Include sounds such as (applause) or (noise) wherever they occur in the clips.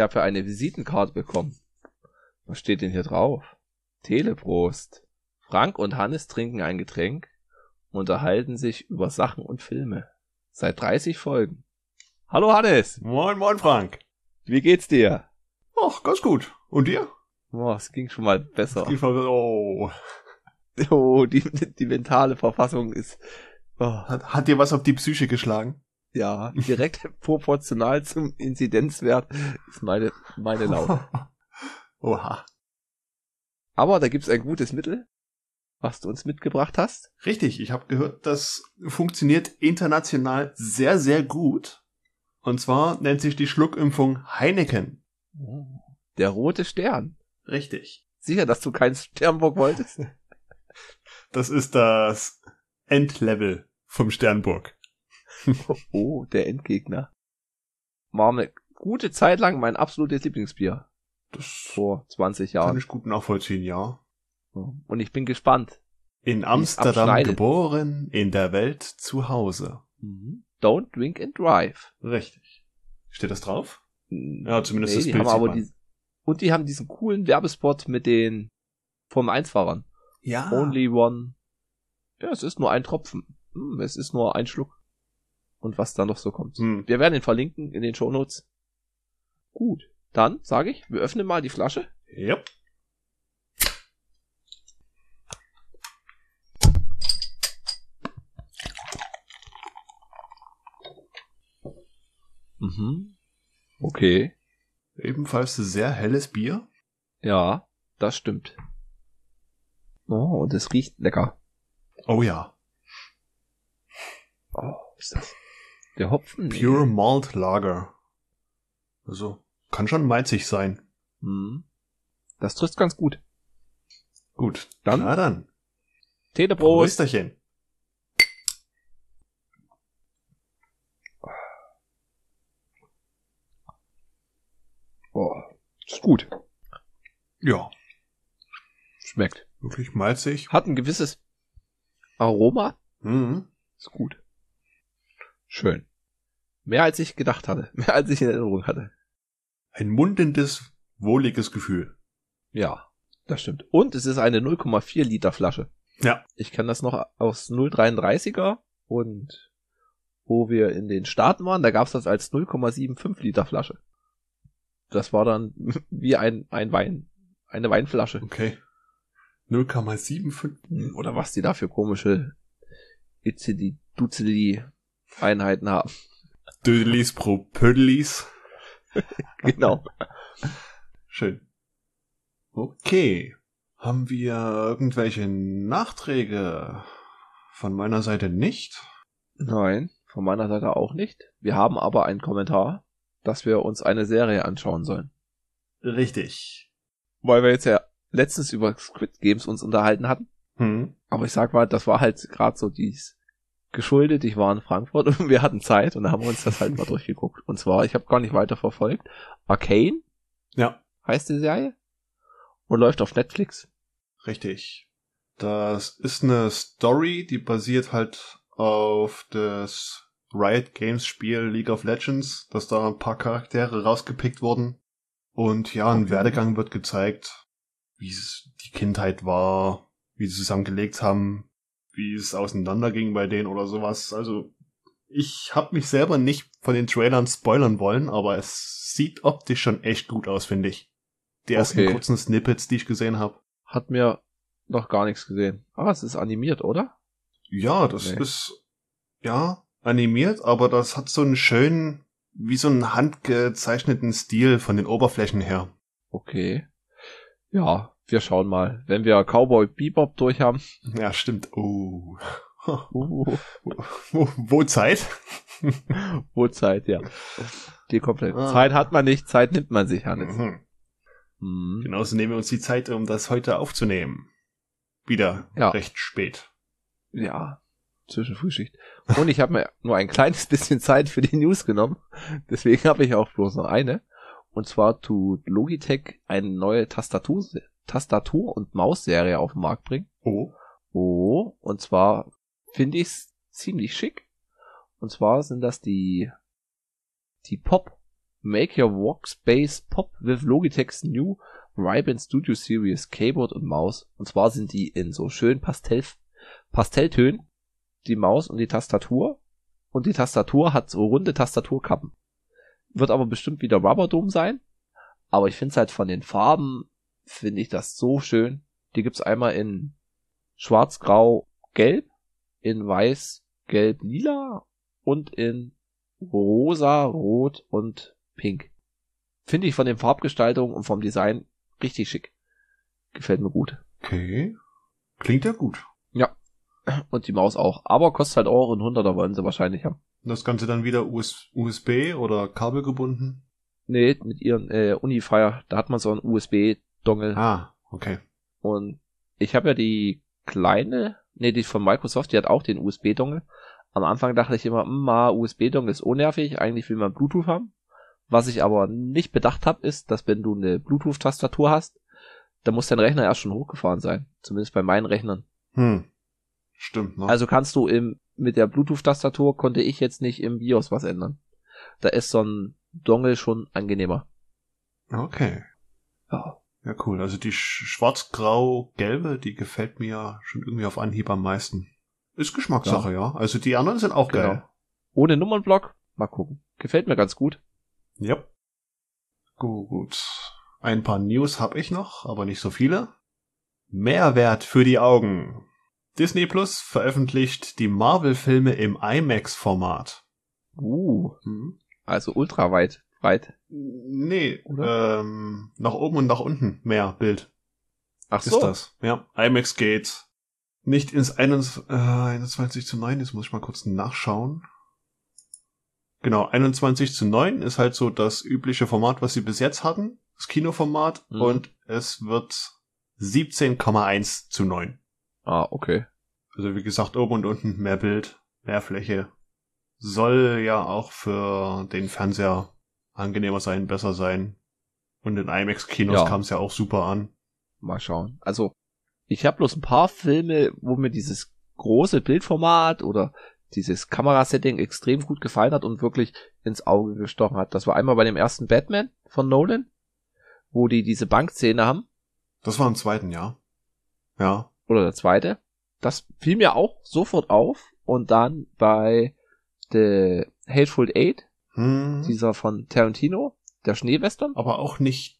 Ich habe eine Visitenkarte bekommen. Was steht denn hier drauf? Teleprost. Frank und Hannes trinken ein Getränk, unterhalten sich über Sachen und Filme. Seit 30 Folgen. Hallo Hannes! Moin, moin, Frank. Wie geht's dir? Ach, ganz gut. Und dir? Oh, es ging schon mal besser. Oh. (laughs) Oh, die, die mentale Verfassung ist oh, Hat, hat dir was auf die Psyche geschlagen? Ja direkt (laughs) proportional zum Inzidenzwert ist meine meine Laune. (laughs) Oha. Aber da gibt's ein gutes Mittel, was du uns mitgebracht hast. Richtig, ich habe gehört, das funktioniert international sehr, sehr gut. Und zwar nennt sich die Schluckimpfung Heineken. Der rote Stern. Richtig. Sicher, dass du keinen Sternburg wolltest? (laughs) Das ist das Endlevel vom Sternburg. (laughs) Oh, der Endgegner. War eine gute Zeit lang mein absolutes Lieblingsbier. Das Vor 20 kann Jahren. ich gut nachvollziehen, ja. Und ich bin gespannt. In Amsterdam geboren, in der Welt zu Hause. Don't drink and drive. Richtig. Steht das drauf? Ja, zumindest das die Bild haben aber die, Und die haben diesen coolen Werbespot mit den Formel 1 Fahrern. Ja. Only one. Ja, es ist nur ein Tropfen. Hm, es ist nur ein Schluck. Und was da noch so kommt. Hm. Wir werden ihn verlinken in den Shownotes. Gut. Dann sage ich, wir öffnen mal die Flasche. Yep. Mhm. Okay. Ebenfalls sehr helles Bier. Ja, das stimmt. Oh, und es riecht lecker. Oh ja. Oh, was ist das? Der Hopfen? Nee. Pure Malt Lager. Also, kann schon malzig sein. Hm. Das trifft ganz gut. Gut. Dann? Na dann. Teleprost. Prösterchen. Oh, ist gut. Ja. Schmeckt. Wirklich malzig. Hat ein gewisses Aroma. Mhm. Ist gut. Schön. Mehr als ich gedacht hatte. (laughs) Mehr als ich in Erinnerung hatte. Ein mundendes, wohliges Gefühl. Ja, das stimmt. Und es ist eine 0,4 Liter Flasche. Ja. Ich kann das noch aus 0,33er und wo wir in den Staaten waren, da gab's das als 0,75 Liter Flasche. Das war dann (laughs) wie ein, ein Wein, eine Weinflasche. Okay. 0,75. Oder was die da für komische Itzidi, Duzidi Einheiten haben. Dödelis pro Pödelis. (laughs) Genau. Schön. Okay. Haben wir irgendwelche Nachträge? Von meiner Seite nicht. Nein, von meiner Seite auch nicht. Wir haben aber einen Kommentar, dass wir uns eine Serie anschauen sollen. Richtig. Weil wir jetzt ja letztens über Squid Games uns unterhalten hatten. Hm. Aber ich sag mal, das war halt gerade so dies geschuldet. Ich war in Frankfurt und (laughs) wir hatten Zeit und da haben wir uns das halt mal durchgeguckt. Und zwar, ich habe gar nicht weiter verfolgt. Arcane Ja, heißt die Serie und läuft auf Netflix. richtig. Das ist eine Story, die basiert halt auf das Riot Games Spiel League of Legends, dass da ein paar Charaktere rausgepickt wurden. Und ja, ein Okay. Werdegang wird gezeigt, wie es die Kindheit war, wie sie zusammengelebt haben, wie es auseinanderging bei denen oder sowas. Also ich habe mich selber nicht von den Trailern spoilern wollen, aber es sieht optisch schon echt gut aus, finde ich. Die ersten Okay. kurzen Snippets, die ich gesehen habe. Hat mir noch gar nichts gesehen. Ah, es ist animiert, oder? Ja, das Nee. ist ja animiert, aber das hat so einen schönen, wie so einen handgezeichneten Stil von den Oberflächen her. Okay. Ja, wir schauen mal. Wenn wir Cowboy Bebop durch haben. Ja, stimmt. Oh. (laughs) Uh, Wo, wo Zeit? (laughs) Uhrzeit, ja. Die komplette Ah. Zeit hat man nicht, Zeit nimmt man sich, Hannes. Mhm. Mhm. Genauso nehmen wir uns die Zeit, um das heute aufzunehmen. Wieder Ja. recht spät. Ja, zwischen Frühschicht. Und ich habe mir nur ein kleines (laughs) bisschen Zeit für die News genommen. Deswegen habe ich auch bloß noch eine. Und zwar tut Logitech eine neue Tastatur, Tastatur und Mausserie auf den Markt bringen. Oh. Oh, und zwar finde ich es ziemlich schick. Und zwar sind das die, die Pop Make Your Workspace Pop with Logitech's New Ray-Ban Studio Series Keyboard und Maus. Und zwar sind die in so schönen Pastell, Pastelltönen, die Maus und die Tastatur. Und die Tastatur hat so runde Tastaturkappen. Wird aber bestimmt wieder Rubberdome sein. Aber ich finde es halt von den Farben, finde ich das so schön. Die gibt's einmal in schwarz, grau, gelb, in weiß, gelb, lila und in rosa, rot und pink. Finde ich von den Farbgestaltungen und vom Design richtig schick. Gefällt mir gut. Okay. Klingt ja gut. Ja. Und die Maus auch. Aber kostet halt auch ein 100er wollen sie wahrscheinlich haben. Das Ganze dann wieder US USB oder Kabel gebunden? Nee, mit ihren äh, Unifier. Da hat man so einen USB-Dongle. Ah, okay. Und ich habe ja die kleine, nee, die von Microsoft, die hat auch den USB-Dongle. Am Anfang dachte ich immer, ma, USB-Dongle ist unnervig, eigentlich will man Bluetooth haben. Was ich aber nicht bedacht habe, ist, dass wenn du eine Bluetooth-Tastatur hast, dann muss dein Rechner erst schon hochgefahren sein. Zumindest bei meinen Rechnern. Hm. Stimmt, ne? Also kannst du im, mit der Bluetooth-Tastatur konnte ich jetzt nicht im BIOS was ändern. Da ist so ein Dongle schon angenehmer. Okay. Ja. Ja, cool. Also die sch- schwarz-grau-gelbe, die gefällt mir schon irgendwie auf Anhieb am meisten. Ist Geschmackssache, ja. Also die anderen sind auch Genau. geil. Ohne Nummernblock, mal gucken. Gefällt mir ganz gut. Ja. Gut. Ein paar News habe ich noch, aber nicht so viele. Mehrwert für die Augen. Disney Plus veröffentlicht die Marvel-Filme im IMAX-Format. Uh, Hm? also ultra weit. Nee, Oder? ähm, nach oben und nach unten mehr Bild Ach ist das. Ja, IMAX geht nicht ins 21, äh, 21 zu 9, jetzt muss ich mal kurz nachschauen. Genau, 21 zu 9 ist halt so das übliche Format, was sie bis jetzt hatten, das Kinoformat, Mhm. und es wird 17,1 zu 9. Ah, okay. Also wie gesagt, oben und unten mehr Bild, mehr Fläche. Soll ja auch für den Fernseher angenehmer sein, besser sein. Und in IMAX-Kinos Ja. kam es ja auch super an. Mal schauen. Also, ich habe bloß ein paar Filme, wo mir dieses große Bildformat oder dieses Kamerasetting extrem gut gefallen hat und wirklich ins Auge gestochen hat. Das war einmal bei dem ersten Batman von Nolan, wo die diese Bankszene haben. Das war im zweiten Jahr. Ja. Oder der zweite. Das fiel mir auch sofort auf. Und dann bei The Hateful Eight, Hm. dieser von Tarantino, der Schneewestern. Aber auch nicht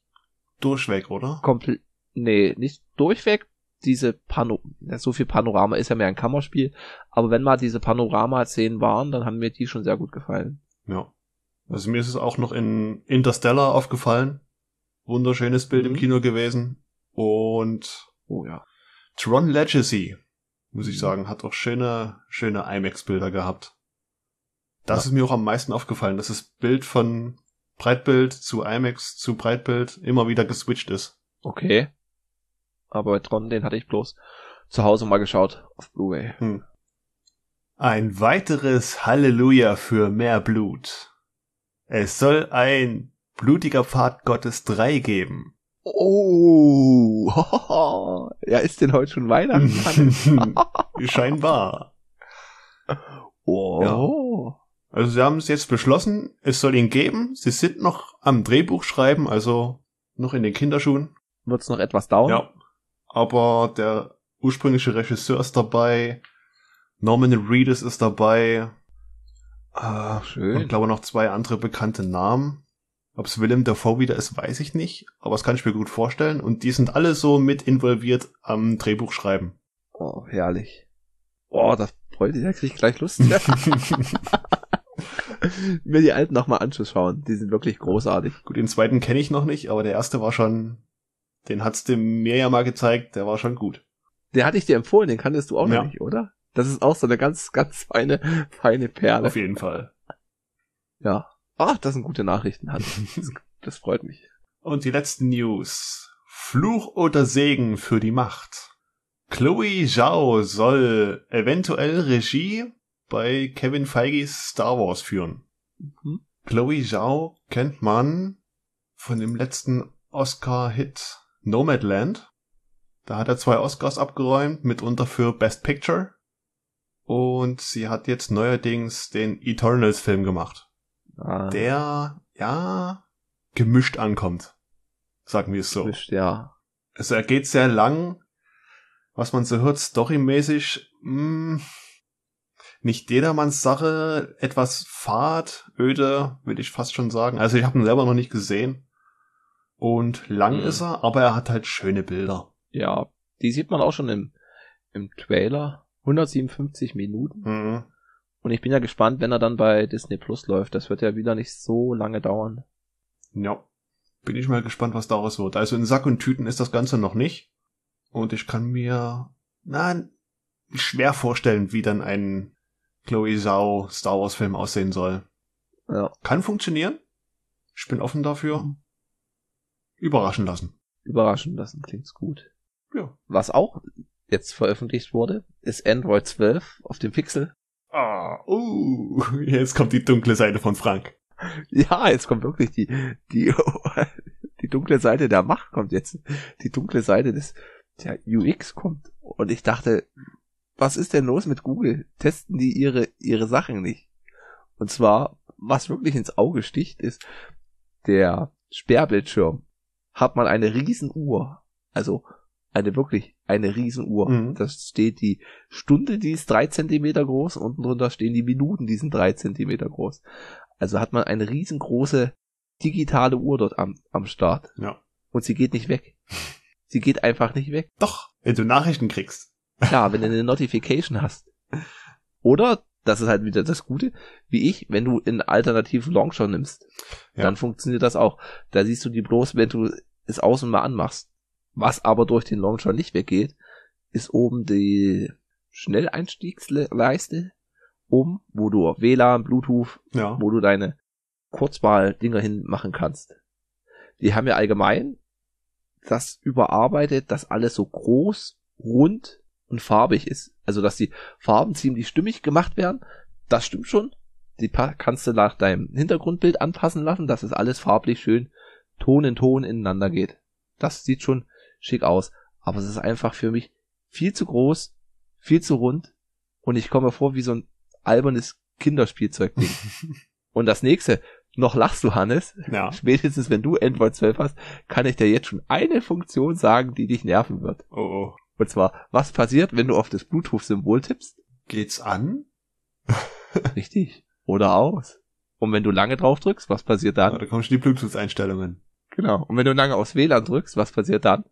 durchweg, oder? komplett, nee, nicht durchweg. Diese Pano, so viel Panorama ist ja mehr ein Kammerspiel, aber wenn mal diese Panorama-Szenen waren, dann haben mir die schon sehr gut gefallen. Ja. Also mir ist es auch noch in Interstellar aufgefallen. Wunderschönes Bild im Mhm. Kino gewesen. Und Oh ja. Tron Legacy, muss ich Mhm. sagen, hat auch schöne, schöne IMAX-Bilder gehabt. Das Ja. ist mir auch am meisten aufgefallen, dass das Bild von Breitbild zu IMAX zu Breitbild immer wieder geswitcht ist. Okay. Aber bei Tron, den hatte ich bloß zu Hause mal geschaut auf Blu-ray. Ein weiteres Halleluja für mehr Blut. Es soll ein blutiger Pfad Gottes 3 geben. Oh, (laughs) ja, ist denn heute schon Weihnachten? (laughs) (laughs) Scheinbar. oh. Also sie haben es jetzt beschlossen, es soll ihn geben. Sie sind noch am Drehbuch schreiben, also noch in den Kinderschuhen. Wird's noch etwas dauern? Ja. Aber der ursprüngliche Regisseur ist dabei. Norman Reedus ist dabei. Äh, Schön. Und glaube noch zwei andere bekannte Namen. Ob es Willem Dafoe wieder ist, weiß ich nicht. Aber das kann ich mir gut vorstellen. Und die sind alle so mit involviert am Drehbuch schreiben. Oh, herrlich. Oh, das freut sich, da krieg ich gleich Lust. (laughs) (laughs) Mir die alten nochmal anzuschauen. Die sind wirklich großartig. Gut, den zweiten kenne ich noch nicht, aber der erste war schon, den hat's dem mir ja mal gezeigt, der war schon gut. Den hatte ich dir empfohlen, den kanntest du auch Ja. noch nicht, oder? Das ist auch so eine ganz, ganz feine, feine Perle. Auf jeden Fall. Ja. Ach, das sind gute Nachrichten, Hans. Das, das freut mich. Und die letzten News. Fluch oder Segen für die Macht. Chloe Zhao soll eventuell Regie bei Kevin Feiges Star Wars führen. Mhm. Chloe Zhao kennt man von dem letzten Oscar-Hit Nomadland. Da hat er zwei Oscars abgeräumt, mitunter für Best Picture. Und sie hat jetzt neuerdings den Eternals-Film gemacht. Ah, Der ja, gemischt ankommt. Sagen wir es so. Gemischt, ja. Also er geht sehr lang, was man so hört, storymäßig, mh, hm, nicht jedermanns Sache, etwas fad, öde, würde ich fast schon sagen. Also ich habe ihn selber noch nicht gesehen. Und lang mhm. ist er, aber er hat halt schöne Bilder. Ja, die sieht man auch schon im, im Trailer. 157 Minuten. Mhm. Und ich bin ja gespannt, wenn er dann bei Disney Plus läuft. Das wird ja wieder nicht so lange dauern. Ja. Bin ich mal gespannt, was daraus wird. Also in Sack und Tüten ist das Ganze noch nicht. Und ich kann mir, na, schwer vorstellen, wie dann ein Chloe Zhao Star Wars Film aussehen soll. Ja. Kann funktionieren. Ich bin offen dafür. Mhm. Überraschen lassen. Überraschen lassen, klingt's gut. Ja. Was auch jetzt veröffentlicht wurde, ist Android 12 auf dem Pixel. Ah, uh, (laughs) jetzt kommt die dunkle Seite von Frank. Ja, jetzt kommt wirklich die, die, (laughs) die dunkle Seite der Macht kommt jetzt. Die dunkle Seite des, der UX kommt. Und ich dachte, was ist denn los mit Google? Testen die ihre, ihre Sachen nicht? Und zwar, was wirklich ins Auge sticht, ist der Sperrbildschirm. Hat man eine Riesenuhr. Also eine wirklich eine Riesenuhr. Mhm. Da steht die Stunde, die ist drei Zentimeter groß, unten drunter stehen die Minuten, die sind drei Zentimeter groß. Also hat man eine riesengroße digitale Uhr dort am, am Start. Ja. Und sie geht nicht weg. (laughs) Sie geht einfach nicht weg. Doch, wenn du Nachrichten kriegst. Ja, wenn du eine Notification hast. Oder, das ist halt wieder das Gute, wie ich, wenn du einen alternativen Longshot nimmst, ja. dann funktioniert das auch. Da siehst du die bloß, wenn du es außen mal anmachst. Was aber durch den Launcher nicht weggeht, ist oben die Schnelleinstiegsleiste um, wo du WLAN, Bluetooth, ja. wo du deine Kurzwahl-Dinger hinmachen kannst. Die haben ja allgemein das überarbeitet, dass alles so groß, rund und farbig ist. Also, dass die Farben ziemlich stimmig gemacht werden. Das stimmt schon. Die kannst du nach deinem Hintergrundbild anpassen lassen, dass es alles farblich schön Ton in Ton ineinander geht. Das sieht schon schick aus. Aber es ist einfach für mich viel zu groß, viel zu rund und ich komme vor wie so ein albernes Kinderspielzeugding. (laughs) und das nächste, noch lachst du, Hannes. Ja. Spätestens wenn du Android 12 hast, kann ich dir jetzt schon eine Funktion sagen, die dich nerven wird. Oh, oh. Und zwar, was passiert, wenn du auf das Bluetooth-Symbol tippst? Geht's an? (laughs) Richtig. Oder aus. Und wenn du lange drauf drückst, was passiert dann? Ja, da kommen schon die Bluetooth-Einstellungen. Genau. Und wenn du lange aufs WLAN drückst, was passiert dann?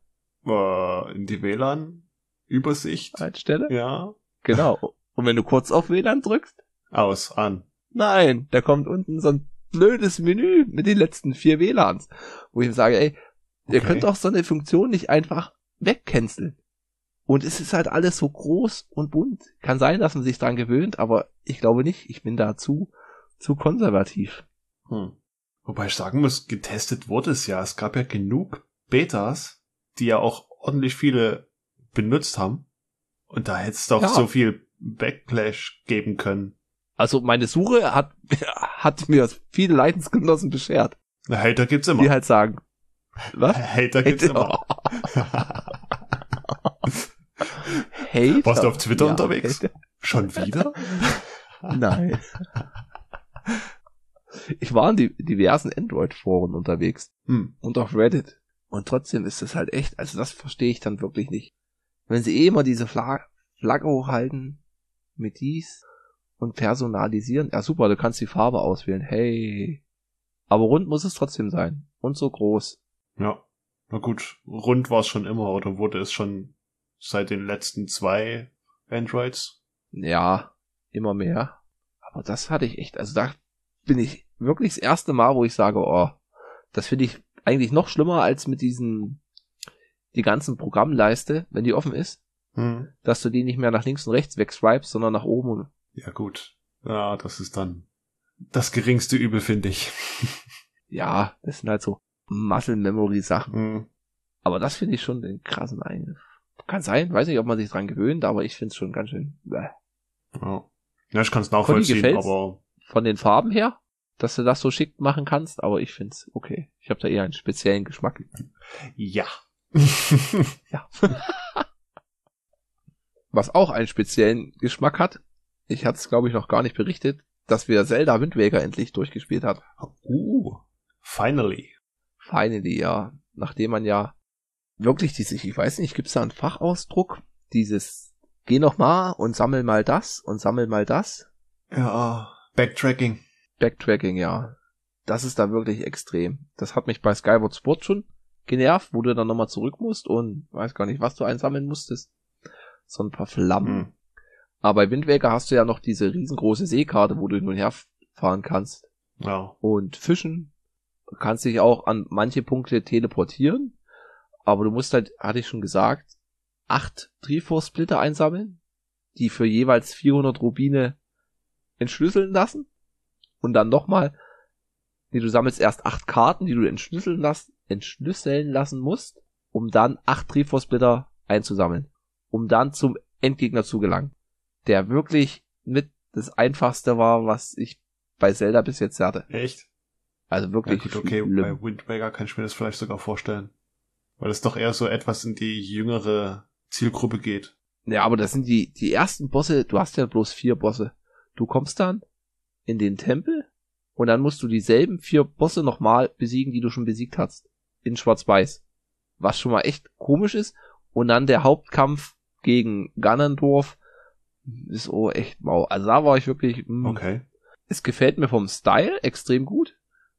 in die WLAN-Übersicht. Einstelle? Ja. Genau. (laughs) Und wenn du kurz auf WLAN drückst? Aus, an. Nein, da kommt unten so ein blödes Menü mit den letzten vier WLANs, wo ich sage, ey, okay. ihr könnt doch so eine Funktion nicht einfach wegcanceln. Und es ist halt alles so groß und bunt. Kann sein, dass man sich dran gewöhnt, aber ich glaube nicht. Ich bin da zu, zu konservativ. Hm. Wobei ich sagen muss, getestet wurde es ja. Es gab ja genug Betas, die ja auch ordentlich viele benutzt haben. Und da hätte es doch ja. so viel Backlash geben können. Also meine Suche hat, (laughs) hat mir viele Leidensgenossen beschert. Hater gibt's immer. Die halt sagen, was? Hater gibt's Hater. immer. (laughs) Hater? Warst du auf Twitter ja, unterwegs? Hater. (laughs) Schon wieder? Nein. Ich war in die diversen Android-Foren unterwegs. Hm. Und auf Reddit. Und trotzdem ist es halt echt, also das verstehe ich dann wirklich nicht. Wenn sie eh immer diese Flag Flagge hochhalten mit dies und personalisieren, ja super, du kannst die Farbe auswählen, hey. Aber rund muss es trotzdem sein. Und so groß. Ja. Na gut, rund war es schon immer oder wurde es schon seit den letzten zwei Androids? Ja, immer mehr. Aber das hatte ich echt, also da bin ich wirklich das erste Mal, wo ich sage, oh, das finde ich eigentlich noch schlimmer als mit diesen, die ganzen Programmleiste, wenn die offen ist, hm. dass du die nicht mehr nach links und rechts wegswipest, sondern nach oben. Ja gut. Ja, das ist dann das geringste Übel, finde ich. (laughs) ja, das sind halt so Muscle Memory Sachen. Hm. Aber das finde ich schon den krassen Eingriff. Kann sein, weiß nicht, ob man sich dran gewöhnt, aber ich finde es schon ganz schön. Bäh. Ja. ja, ich kann es nachvollziehen, aber. Von den Farben her? dass du das so schick machen kannst, aber ich find's okay. Ich habe da eher einen speziellen Geschmack. Ja. (laughs) ja. Was auch einen speziellen Geschmack hat, ich hatte es glaube ich noch gar nicht berichtet, dass wir Zelda Wind Waker endlich durchgespielt hat. Uh, Finally. Finally, ja. Nachdem man ja wirklich diese, ich weiß nicht, gibt's da einen Fachausdruck? Dieses, geh noch mal und sammel mal das und sammel mal das. Ja, Backtracking. Backtracking, ja. Das ist da wirklich extrem. Das hat mich bei Skyward Sport schon genervt, wo du dann nochmal zurück musst und weiß gar nicht, was du einsammeln musstest. So ein paar Flammen. Hm. Aber bei Wind Waker hast du ja noch diese riesengroße Seekarte, wo du hin und her fahren kannst. Ja. Und fischen. Du kannst dich auch an manche Punkte teleportieren. Aber du musst halt, hatte ich schon gesagt, acht Triforce-Splitter einsammeln, die für jeweils 400 Rubine entschlüsseln lassen. Und dann nochmal, nee, du sammelst erst acht Karten, die du entschlüsseln, lassen, entschlüsseln lassen musst, um dann acht Triforce-Splitter einzusammeln. Um dann zum Endgegner zu gelangen. Der wirklich mit das einfachste war, was ich bei Zelda bis jetzt hatte. Echt? Also wirklich. Ja, gut, okay, schlimm. bei Wind Waker kann ich mir das vielleicht sogar vorstellen. Weil es doch eher so etwas in die jüngere Zielgruppe geht. Ja, aber das sind die, die ersten Bosse, du hast ja bloß vier Bosse. Du kommst dann in den Tempel und dann musst du dieselben vier Bosse nochmal besiegen, die du schon besiegt hast. In Schwarz-Weiß. Was schon mal echt komisch ist. Und dann der Hauptkampf gegen Ganondorf ist oh echt mau. Also da war ich wirklich. Mh. Hm. Okay. Es gefällt mir vom Style extrem gut.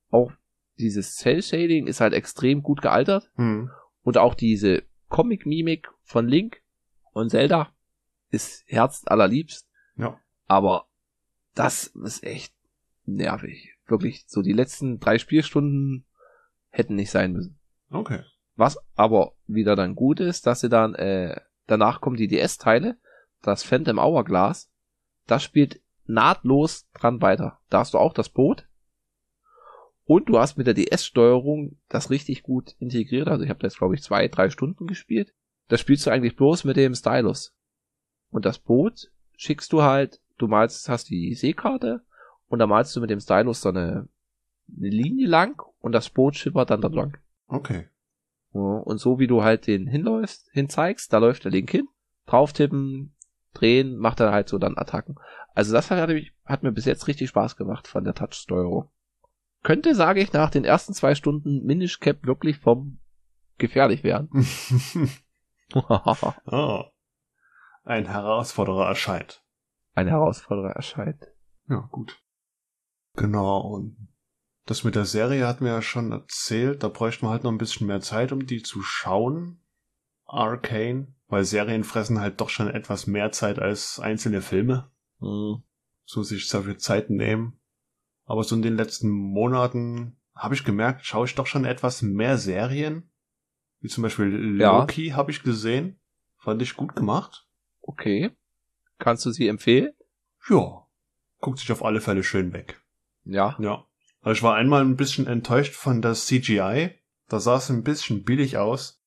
Auch dieses Cell Shading ist halt extrem gut gealtert. Mhm. Und auch diese Comic-Mimik von Link und Zelda ist Herz allerliebst. Ja. Aber das ist echt nervig. Wirklich, so die letzten drei Spielstunden hätten nicht sein müssen. Okay. Was aber wieder dann gut ist, dass sie dann, äh, danach kommen die DS-Teile, das Phantom Hourglass, das spielt nahtlos dran weiter. Da hast du auch das Boot, und du hast mit der DS-Steuerung das richtig gut integriert. Also ich habe das, glaube ich, zwei, drei Stunden gespielt. Das spielst du eigentlich bloß mit dem Stylus. Und das Boot schickst du halt, du malst, hast die Seekarte und da malst du mit dem Stylus so eine, eine Linie lang und das Boot schippert dann da lang. Okay. und so wie du halt den hinläufst, hinzeigst, da läuft der Link hin, drauf tippen, drehen, macht er halt so dann Attacken. Also das hat, hat mir bis jetzt richtig Spaß gemacht von der Touch-Steuerung könnte, sage ich, nach den ersten zwei Stunden Minish Cap wirklich vom gefährlich werden. (laughs) (laughs) oh. Ein Herausforderer erscheint. Ein Herausforderer erscheint. Ja, gut. Genau, und das mit der Serie hatten wir ja schon erzählt, da bräuchten wir halt noch ein bisschen mehr Zeit, um die zu schauen. Arcane, weil Serien fressen halt doch schon etwas mehr Zeit als einzelne Filme. Mhm. So sich viel Zeit nehmen. Aber so in den letzten Monaten habe ich gemerkt, schaue ich doch schon etwas mehr Serien. Wie zum Beispiel ja. Loki habe ich gesehen. Fand ich gut gemacht. Okay. Kannst du sie empfehlen? Ja. Guckt sich auf alle Fälle schön weg. Ja. Ja. Also ich war einmal ein bisschen enttäuscht von das CGI. Da sah es ein bisschen billig aus.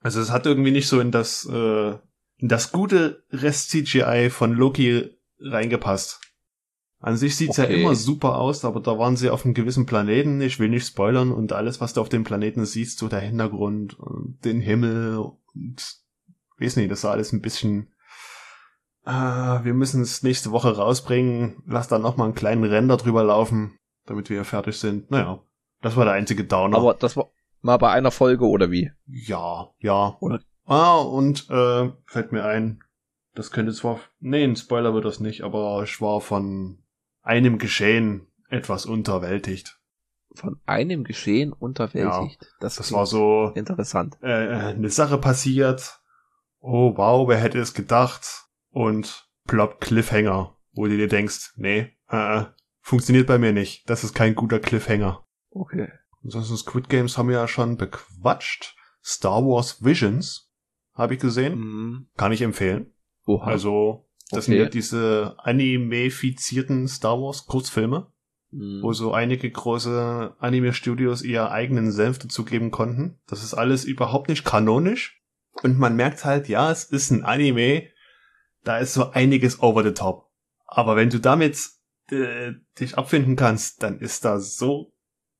Also es hat irgendwie nicht so in das, äh, in das gute Rest-CGI von Loki reingepasst. An sich sieht's okay. ja immer super aus, aber da waren sie auf einem gewissen Planeten. Ich will nicht spoilern und alles, was du auf dem Planeten siehst, so der Hintergrund, und den Himmel und weiß nicht, das sah alles ein bisschen. Äh, wir müssen es nächste Woche rausbringen. Lass dann noch mal einen kleinen Render drüber laufen, damit wir fertig sind. Naja, das war der einzige Downer. Aber das war mal bei einer Folge oder wie? Ja, ja. Oder? Ah, und äh, fällt mir ein, das könnte zwar. Nee, ein Spoiler wird das nicht, aber ich war von einem Geschehen etwas unterwältigt. Von einem Geschehen unterwältigt. Ja, das, das war so interessant. Äh, äh, eine Sache passiert. Oh wow, wer hätte es gedacht? Und plopp Cliffhanger, wo du dir denkst, nee, äh, funktioniert bei mir nicht. Das ist kein guter Cliffhanger. Okay. Ansonsten Squid Games haben wir ja schon bequatscht. Star Wars Visions habe ich gesehen. Mhm. Kann ich empfehlen. Oha. Also das okay. sind ja diese animefizierten Star Wars Kurzfilme, mhm. wo so einige große Anime-Studios ihr eigenen Senf dazugeben konnten. Das ist alles überhaupt nicht kanonisch. Und man merkt halt, ja, es ist ein Anime, da ist so einiges over the top. Aber wenn du damit äh, dich abfinden kannst, dann ist da so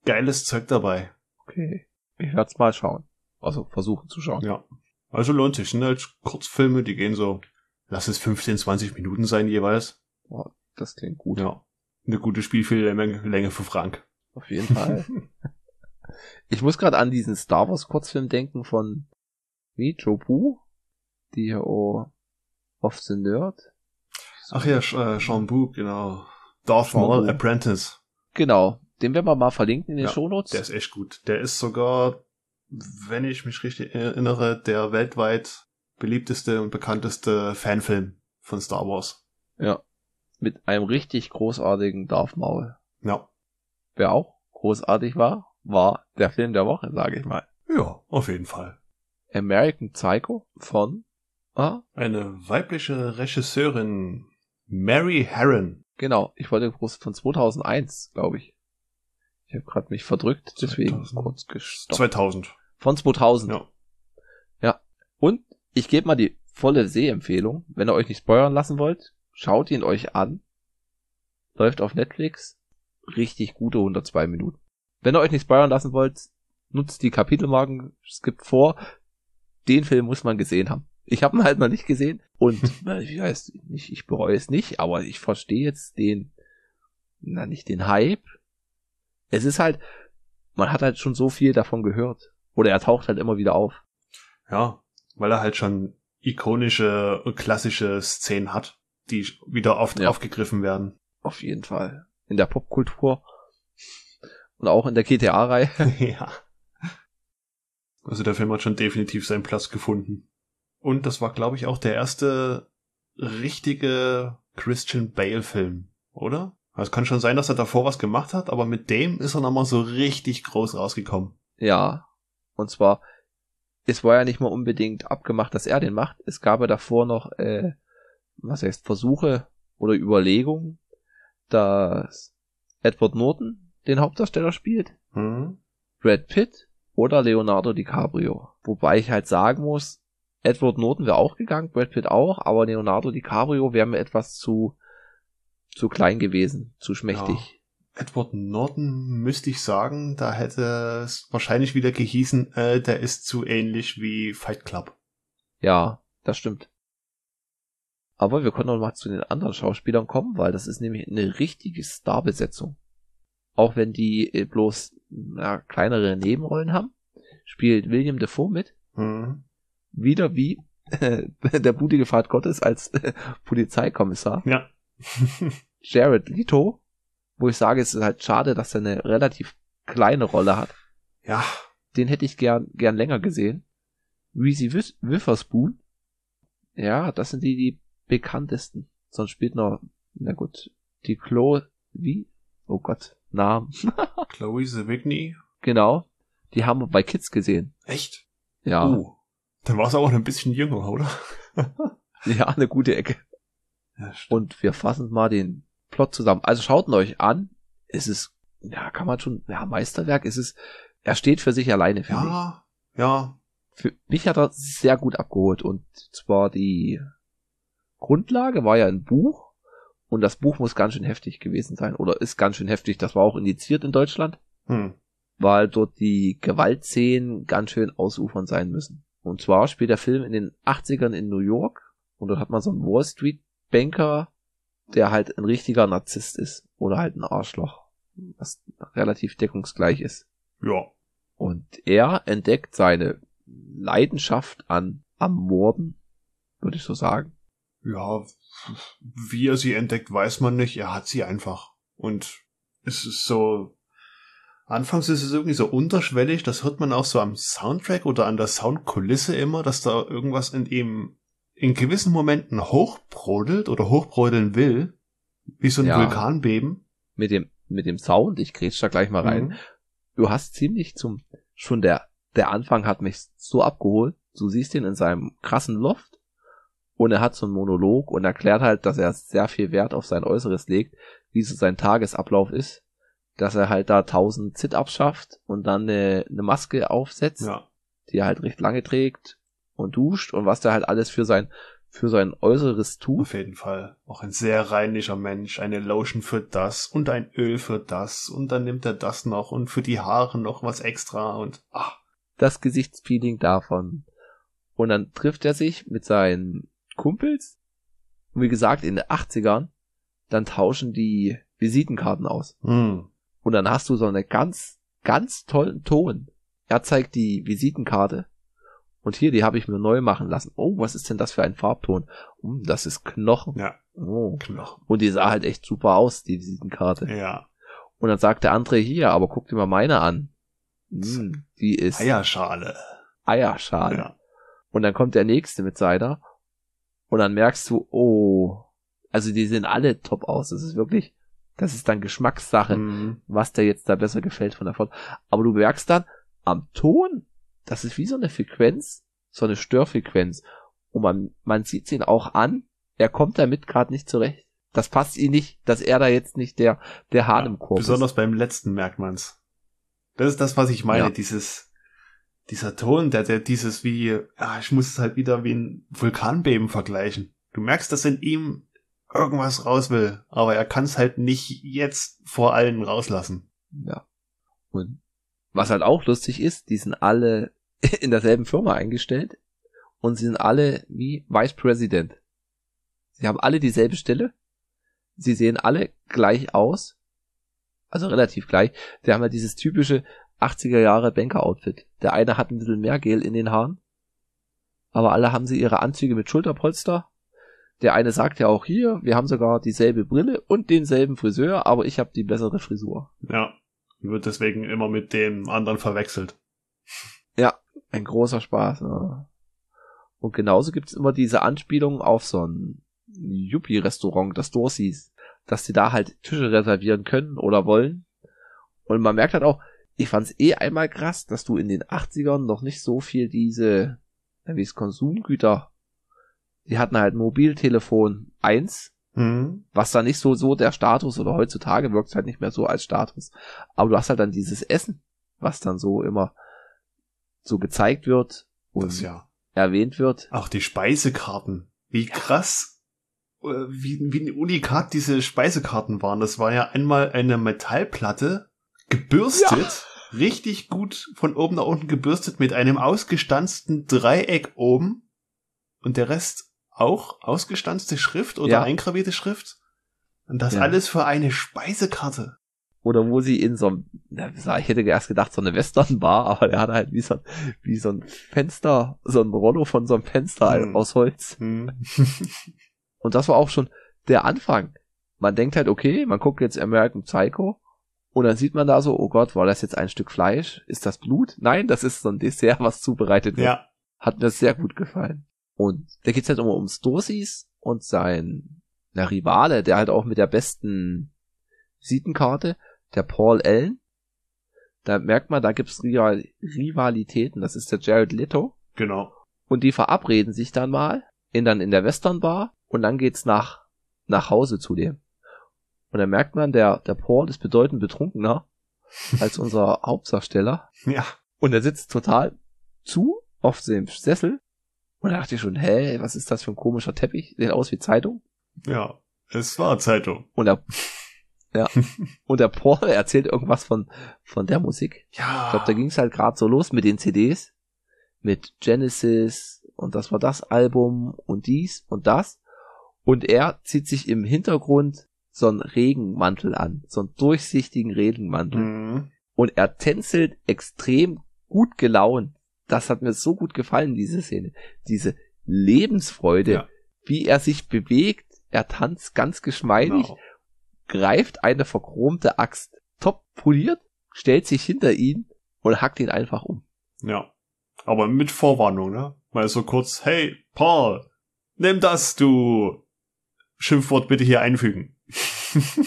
geiles Zeug dabei. Okay. Ich werde es mal schauen. Also versuchen zu schauen. Ja. Also lohnt sich. Sind halt Kurzfilme, die gehen so lass es 15, 20 Minuten sein jeweils. Boah, das klingt gut. Ja. Eine gute Spielfilmlänge für Frank. Auf jeden Fall. (laughs) Ich muss gerade an diesen Star Wars Kurzfilm denken von wie Joe Boo, die oh, of the Nerd. Ach ja, äh, Sean Boo, genau. Darth Maul Apprentice. Genau, den werden wir mal verlinken in den ja, Shownotes. Der ist echt gut. Der ist sogar, wenn ich mich richtig erinnere, der weltweit beliebteste und bekannteste Fanfilm von Star Wars. Ja. Mit einem richtig großartigen Darth Maul. Ja. Wer auch großartig war, war der Film der Woche, sage ich mal. Ja, auf jeden Fall. American Psycho von ah? eine weibliche Regisseurin Mary Herron. Genau, ich wollte groß von 2001, glaube ich. Ich habe gerade mich verdrückt, deswegen 2000. kurz gestoppt. 2000. Von 2000. Ja. Ja. Und ich gebe mal die volle Sehempfehlung. Wenn ihr euch nicht spoilern lassen wollt, schaut ihn euch an. Läuft auf Netflix. Richtig gute 102 Minuten. Wenn ihr euch nicht spoilern lassen wollt, nutzt die Kapitelmarken, skippt vor. Den Film muss man gesehen haben. Ich habe ihn halt noch nicht gesehen und (laughs) ich weiß nicht, ich bereue es nicht, aber ich verstehe jetzt den, na nicht den Hype. Es ist halt, man hat halt schon so viel davon gehört. Oder er taucht halt immer wieder auf. Ja, weil er halt schon ikonische, klassische Szenen hat, die wieder oft ja. aufgegriffen werden. Auf jeden Fall. In der Popkultur. Und auch in der GTA-Reihe. (laughs) (laughs) ja. Also der Film hat schon definitiv seinen Platz gefunden. Und das war, glaube ich, auch der erste richtige Christian Bale-Film, oder? Also es kann schon sein, dass er davor was gemacht hat, aber mit dem ist er nochmal so richtig groß rausgekommen. Ja. Und zwar, es war ja nicht mal unbedingt abgemacht, dass er den macht. Es gab ja davor noch, äh, was heißt, Versuche oder Überlegungen, dass Edward Norton den Hauptdarsteller spielt. Mhm. Brad Pitt oder Leonardo DiCaprio. Wobei ich halt sagen muss, Edward Norton wäre auch gegangen, Brad Pitt auch, aber Leonardo DiCaprio wäre mir etwas zu, zu klein gewesen, zu schmächtig. Ja. Edward Norton müsste ich sagen, da hätte es wahrscheinlich wieder gehießen, äh, der ist zu ähnlich wie Fight Club. Ja, das stimmt. Aber wir können noch mal zu den anderen Schauspielern kommen, weil das ist nämlich eine richtige Starbesetzung. Auch wenn die äh, bloß na, kleinere Nebenrollen haben, spielt William Defoe mit. Mhm wieder wie äh, (laughs) der blutige Pfad Gottes als äh, Polizeikommissar. Ja. (laughs) (laughs) Jared Leto, wo ich sage, es ist halt schade, dass er eine relativ kleine Rolle hat. Ja. Den hätte ich gern, gern länger gesehen. Reese Witherspoon. Ja, das sind die, die bekanntesten. Sonst spielt noch, na gut, die Chloe, wie? Oh Gott, Namen. (laughs) Chloe Sevigny. Genau. Die haben wir bei Kids gesehen. Echt? Ja. Uh. Dann war es auch ein bisschen jünger, oder? (laughs) ja, eine gute Ecke. Ja, und wir fassen mal den Plot zusammen. Also schaut ihn euch an. Es ist, ja, kann man schon, ja, Meisterwerk. Es ist, er steht für sich alleine, finde ja, ich. Ja, Für mich hat er sehr gut abgeholt. Und zwar die Grundlage war ja ein Buch. Und das Buch muss ganz schön heftig gewesen sein. Oder ist ganz schön heftig. Das war auch indiziert in Deutschland. Hm. Weil dort die Gewaltszenen ganz schön ausufern sein müssen. Und zwar spielt der Film in den 80ern in New York und dort hat man so einen Wall Street Banker, der halt ein richtiger Narzisst ist oder halt ein Arschloch, was relativ deckungsgleich ist. Ja. Und er entdeckt seine Leidenschaft an am Morden, würde ich so sagen. Ja, wie er sie entdeckt, weiß man nicht. Er hat sie einfach. Und es ist so, Anfangs ist es irgendwie so unterschwellig, das hört man auch so am Soundtrack oder an der Soundkulisse immer, dass da irgendwas in ihm in gewissen Momenten hochbrodelt oder hochbrodeln will, wie so ein ja. Vulkanbeben. Mit dem, mit dem Sound, ich grätsch da gleich mal rein. Mhm. Du hast ziemlich zum, schon der, der Anfang hat mich so abgeholt. Du siehst ihn in seinem krassen Loft und er hat so einen Monolog und erklärt halt, dass er sehr viel Wert auf sein Äußeres legt, wie so sein Tagesablauf ist dass er halt da 1000 Sit-Ups schafft und dann eine, eine Maske aufsetzt, ja. die er halt recht lange trägt und duscht und was der halt alles für sein für sein Äußeres tut. Auf jeden Fall. Auch ein sehr reinlicher Mensch. Eine Lotion für das und ein Öl für das und dann nimmt er das noch und für die Haare noch was extra und ah. Das Gesichtspeeling davon. Und dann trifft er sich mit seinen Kumpels. Und wie gesagt, in den 80ern, dann tauschen die Visitenkarten aus. Hm. Und dann hast du so eine ganz ganz tollen Ton. Er zeigt die Visitenkarte. Und hier, die habe ich mir neu machen lassen. Oh, was ist denn das für ein Farbton? Oh, das ist Knochen. Ja. Oh. Knochen. Und die sah halt echt super aus, die Visitenkarte. Ja. Und dann sagt der andere hier, aber guck dir mal meine an. Hm, die ist Eierschale. Eierschale. Ja. Und dann kommt der nächste mit seiner. Und dann merkst du, oh, also die sehen alle top aus. Das ist wirklich, das ist dann Geschmackssache, Mhm. was dir jetzt da besser gefällt von der Foto. Aber du merkst dann am Ton, das ist wie so eine Frequenz, so eine Störfrequenz. Und man, man sieht ihn auch an, er kommt damit gerade nicht zurecht. Das passt ihm nicht, dass er da jetzt nicht der, der Hahn im Korb ist. Besonders beim letzten merkt man's. Das ist das, was ich meine, Ja. dieses, dieser Ton, der, der dieses wie, ja, ich muss es halt wieder wie ein Vulkanbeben vergleichen. Du merkst, dass in ihm irgendwas raus will, aber er kann es halt nicht jetzt vor allen rauslassen. Ja. Und was halt auch lustig ist, die sind alle (laughs) in derselben Firma eingestellt und sind alle wie Vice President. Sie haben alle dieselbe Stelle. Sie sehen alle gleich aus. Also relativ gleich. Die haben ja dieses typische 80er Jahre Banker-Outfit. Der eine hat ein bisschen mehr Gel in den Haaren. Aber alle haben sie ihre Anzüge mit Schulterpolster. Der eine sagt ja auch hier, wir haben sogar dieselbe Brille und denselben Friseur, aber ich habe die bessere Frisur. Ja. Wird deswegen immer mit dem anderen verwechselt. Ein großer Spaß. Ne? Und genauso gibt's immer diese Anspielungen auf so ein Yuppie-Restaurant, das Dorsies, dass die da halt Tische reservieren können oder wollen. Und man merkt halt auch, ich fand's eh einmal krass, dass du in den 80ern noch nicht so viel diese, ja, wie es Konsumgüter, die hatten halt Mobiltelefon 1, Mhm. was da nicht so, so der Status oder heutzutage wirkt halt nicht mehr so als Status. Aber du hast halt dann dieses Essen, was dann so immer so gezeigt wird und Das ja. erwähnt wird. Auch die Speisekarten. Wie krass, äh, wie, wie ein Unikat diese Speisekarten waren. Das war ja einmal eine Metallplatte, gebürstet, richtig gut von oben nach unten gebürstet mit einem ausgestanzten Dreieck oben und der Rest auch ausgestanzte Schrift oder Ja. eingravierte Schrift. Und das Ja. alles für eine Speisekarte. Oder wo sie in so einem, na, ich hätte erst gedacht, so eine Westernbar, aber der hatte halt wie so, ein- wie so ein Fenster, so ein Rollo von so einem Fenster Hm. aus Holz. Hm. (laughs) Und das war auch schon der Anfang. Man denkt halt, okay, man guckt jetzt American Psycho und dann sieht man da so, oh Gott, war das jetzt ein Stück Fleisch? Ist das Blut? Nein, das ist so ein Dessert, was zubereitet wird. ja. Hat mir sehr gut gefallen. Und da geht's halt immer um Stosis und sein na, Rivale, der halt auch mit der besten Visitenkarte, der Paul Allen. Da merkt man, da gibt's Rival Rivalitäten. Das ist der Jared Leto. Genau. Und die verabreden sich dann mal, in dann in der Western Bar und dann geht's nach, nach Hause zu dem. Und dann merkt man, der, der Paul ist bedeutend betrunkener (laughs) als unser Hauptdarsteller. Ja. Und er sitzt total zu auf dem Sessel. Und da dachte ich schon, hä, was ist das für ein komischer Teppich? Sieht aus wie Zeitung. Ja. Es war Zeitung. Und der, ja. (laughs) Und der Paul erzählt irgendwas von, von der Musik. Ja. Ich glaube, da ging es halt gerade so los mit den CDs. Mit Genesis und das war das Album und dies und das. Und er zieht sich im Hintergrund so einen Regenmantel an. So einen durchsichtigen Regenmantel. Mhm. Und er tänzelt extrem gut gelaunt. Das hat mir so gut gefallen, diese Szene. Diese Lebensfreude, Ja. wie er sich bewegt. Er tanzt ganz geschmeidig, Genau. greift eine verchromte Axt, top poliert, stellt sich hinter ihn und hackt ihn einfach um. Ja. Aber mit Vorwarnung, ne? Mal so kurz, hey, Paul, nimm das, du Schimpfwort bitte hier einfügen. (laughs)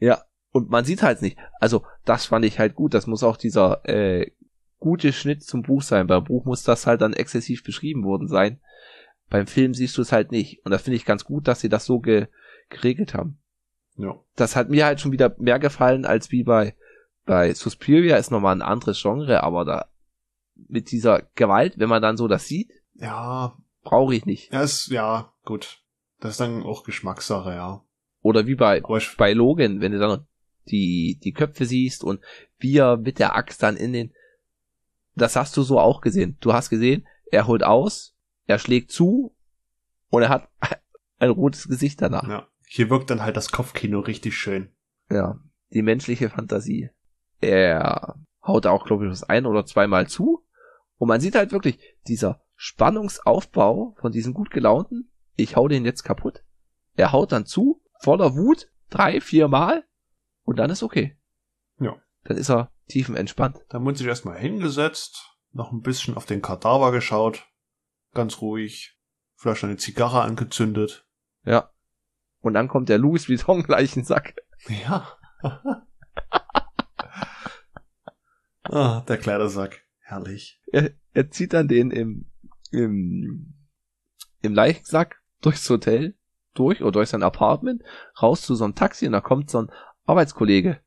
Ja, und man sieht halt nicht. Also, das fand ich halt gut. Das muss auch dieser äh, gute Schnitt zum Buch sein. Beim Buch muss das halt dann exzessiv beschrieben worden sein. Beim Film siehst du es halt nicht. Und das finde ich ganz gut, dass sie das so ge geregelt haben. ja. Das hat mir halt schon wieder mehr gefallen als wie bei bei Suspiria ist nochmal ein anderes Genre, aber da mit dieser Gewalt, wenn man dann so das sieht, Ja, brauche ich nicht. ja, ist, ja, gut. Das ist dann auch Geschmackssache, ja. Oder wie bei bei Logan, wenn du dann die, die Köpfe siehst und wie er mit der Axt dann in den, das hast du so auch gesehen. Du hast gesehen, er holt aus, er schlägt zu und er hat (laughs) ein rotes Gesicht danach. ja. Hier wirkt dann halt das Kopfkino richtig schön. Ja, die menschliche Fantasie. er haut auch, glaube ich, das ein oder zweimal zu. Und man sieht halt wirklich dieser Spannungsaufbau von diesem gut gelaunten, ich hau den jetzt kaputt. Er haut dann zu, voller Wut, drei, vier Mal und dann ist okay. Ja. Dann ist er tiefenentspannt. Dann wird sich erstmal hingesetzt, noch ein bisschen auf den Kadaver geschaut, ganz ruhig, vielleicht eine Zigarre angezündet. Ja. Und dann kommt der Louis Vuitton gleichen Sack. Ja. (laughs) ah, der Kleidersack. Herrlich. Er, er zieht dann den im, im, im Leichensack durchs Hotel durch oder durch sein Apartment raus zu so einem Taxi und da kommt so ein Arbeitskollege.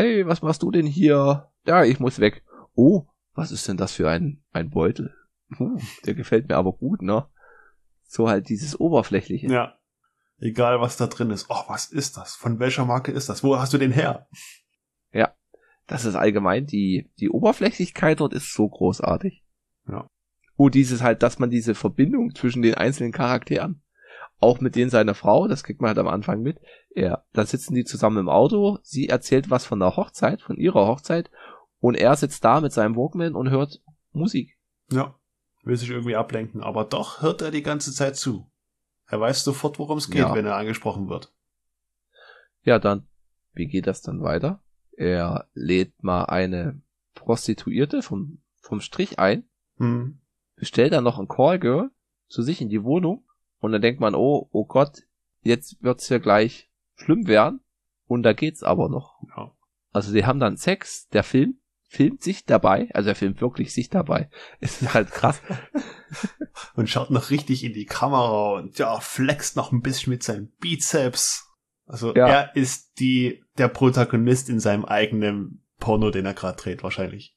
Hey, was machst du denn hier? Ja, ich muss weg. Oh, was ist denn das für ein, ein Beutel? Hm, der gefällt mir aber gut, ne? So halt dieses Oberflächliche. Ja. Egal, was da drin ist. Oh, was ist das? Von welcher Marke ist das? Wo hast du den her? Ja. Das ist allgemein die, die Oberflächlichkeit dort ist so großartig. Ja. Und dieses halt, dass man diese Verbindung zwischen den einzelnen Charakteren, auch mit denen seiner Frau, das kriegt man halt am Anfang mit, er, da sitzen die zusammen im Auto, sie erzählt was von der Hochzeit, von ihrer Hochzeit, und er sitzt da mit seinem Walkman und hört Musik. Ja. Will sich irgendwie ablenken, aber doch hört er die ganze Zeit zu. Er weiß sofort, worum es geht, Ja. wenn er angesprochen wird. Ja, dann, wie geht das dann weiter? Er lädt mal eine Prostituierte vom, vom Strich ein, Hm. bestellt dann noch ein Callgirl zu sich in die Wohnung und dann denkt man, oh, oh Gott, jetzt wird's ja gleich schlimm werden und da geht's aber noch. Ja. Also die haben dann Sex, der Film filmt sich dabei, also er filmt wirklich sich dabei. (laughs) Es ist halt krass. (laughs) Und schaut noch richtig in die Kamera und ja, flext noch ein bisschen mit seinem Bizeps. Also Ja. er ist die, der Protagonist in seinem eigenen Porno, den er gerade dreht, wahrscheinlich.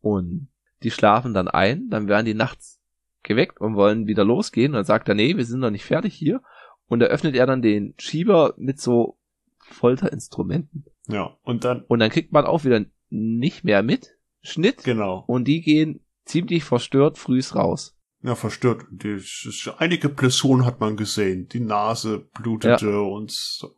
Und die schlafen dann ein, dann werden die nachts geweckt und wollen wieder losgehen. Und dann sagt er, nee, wir sind noch nicht fertig hier. Und da öffnet er dann den Schieber mit so Folterinstrumenten. Ja. Und dann, Und dann kriegt man auch wieder nicht mehr mit. Schnitt. genau. Und die gehen ziemlich verstört frühs raus. Ja, verstört. Die, einige Blessuren hat man gesehen. Die Nase blutete und so.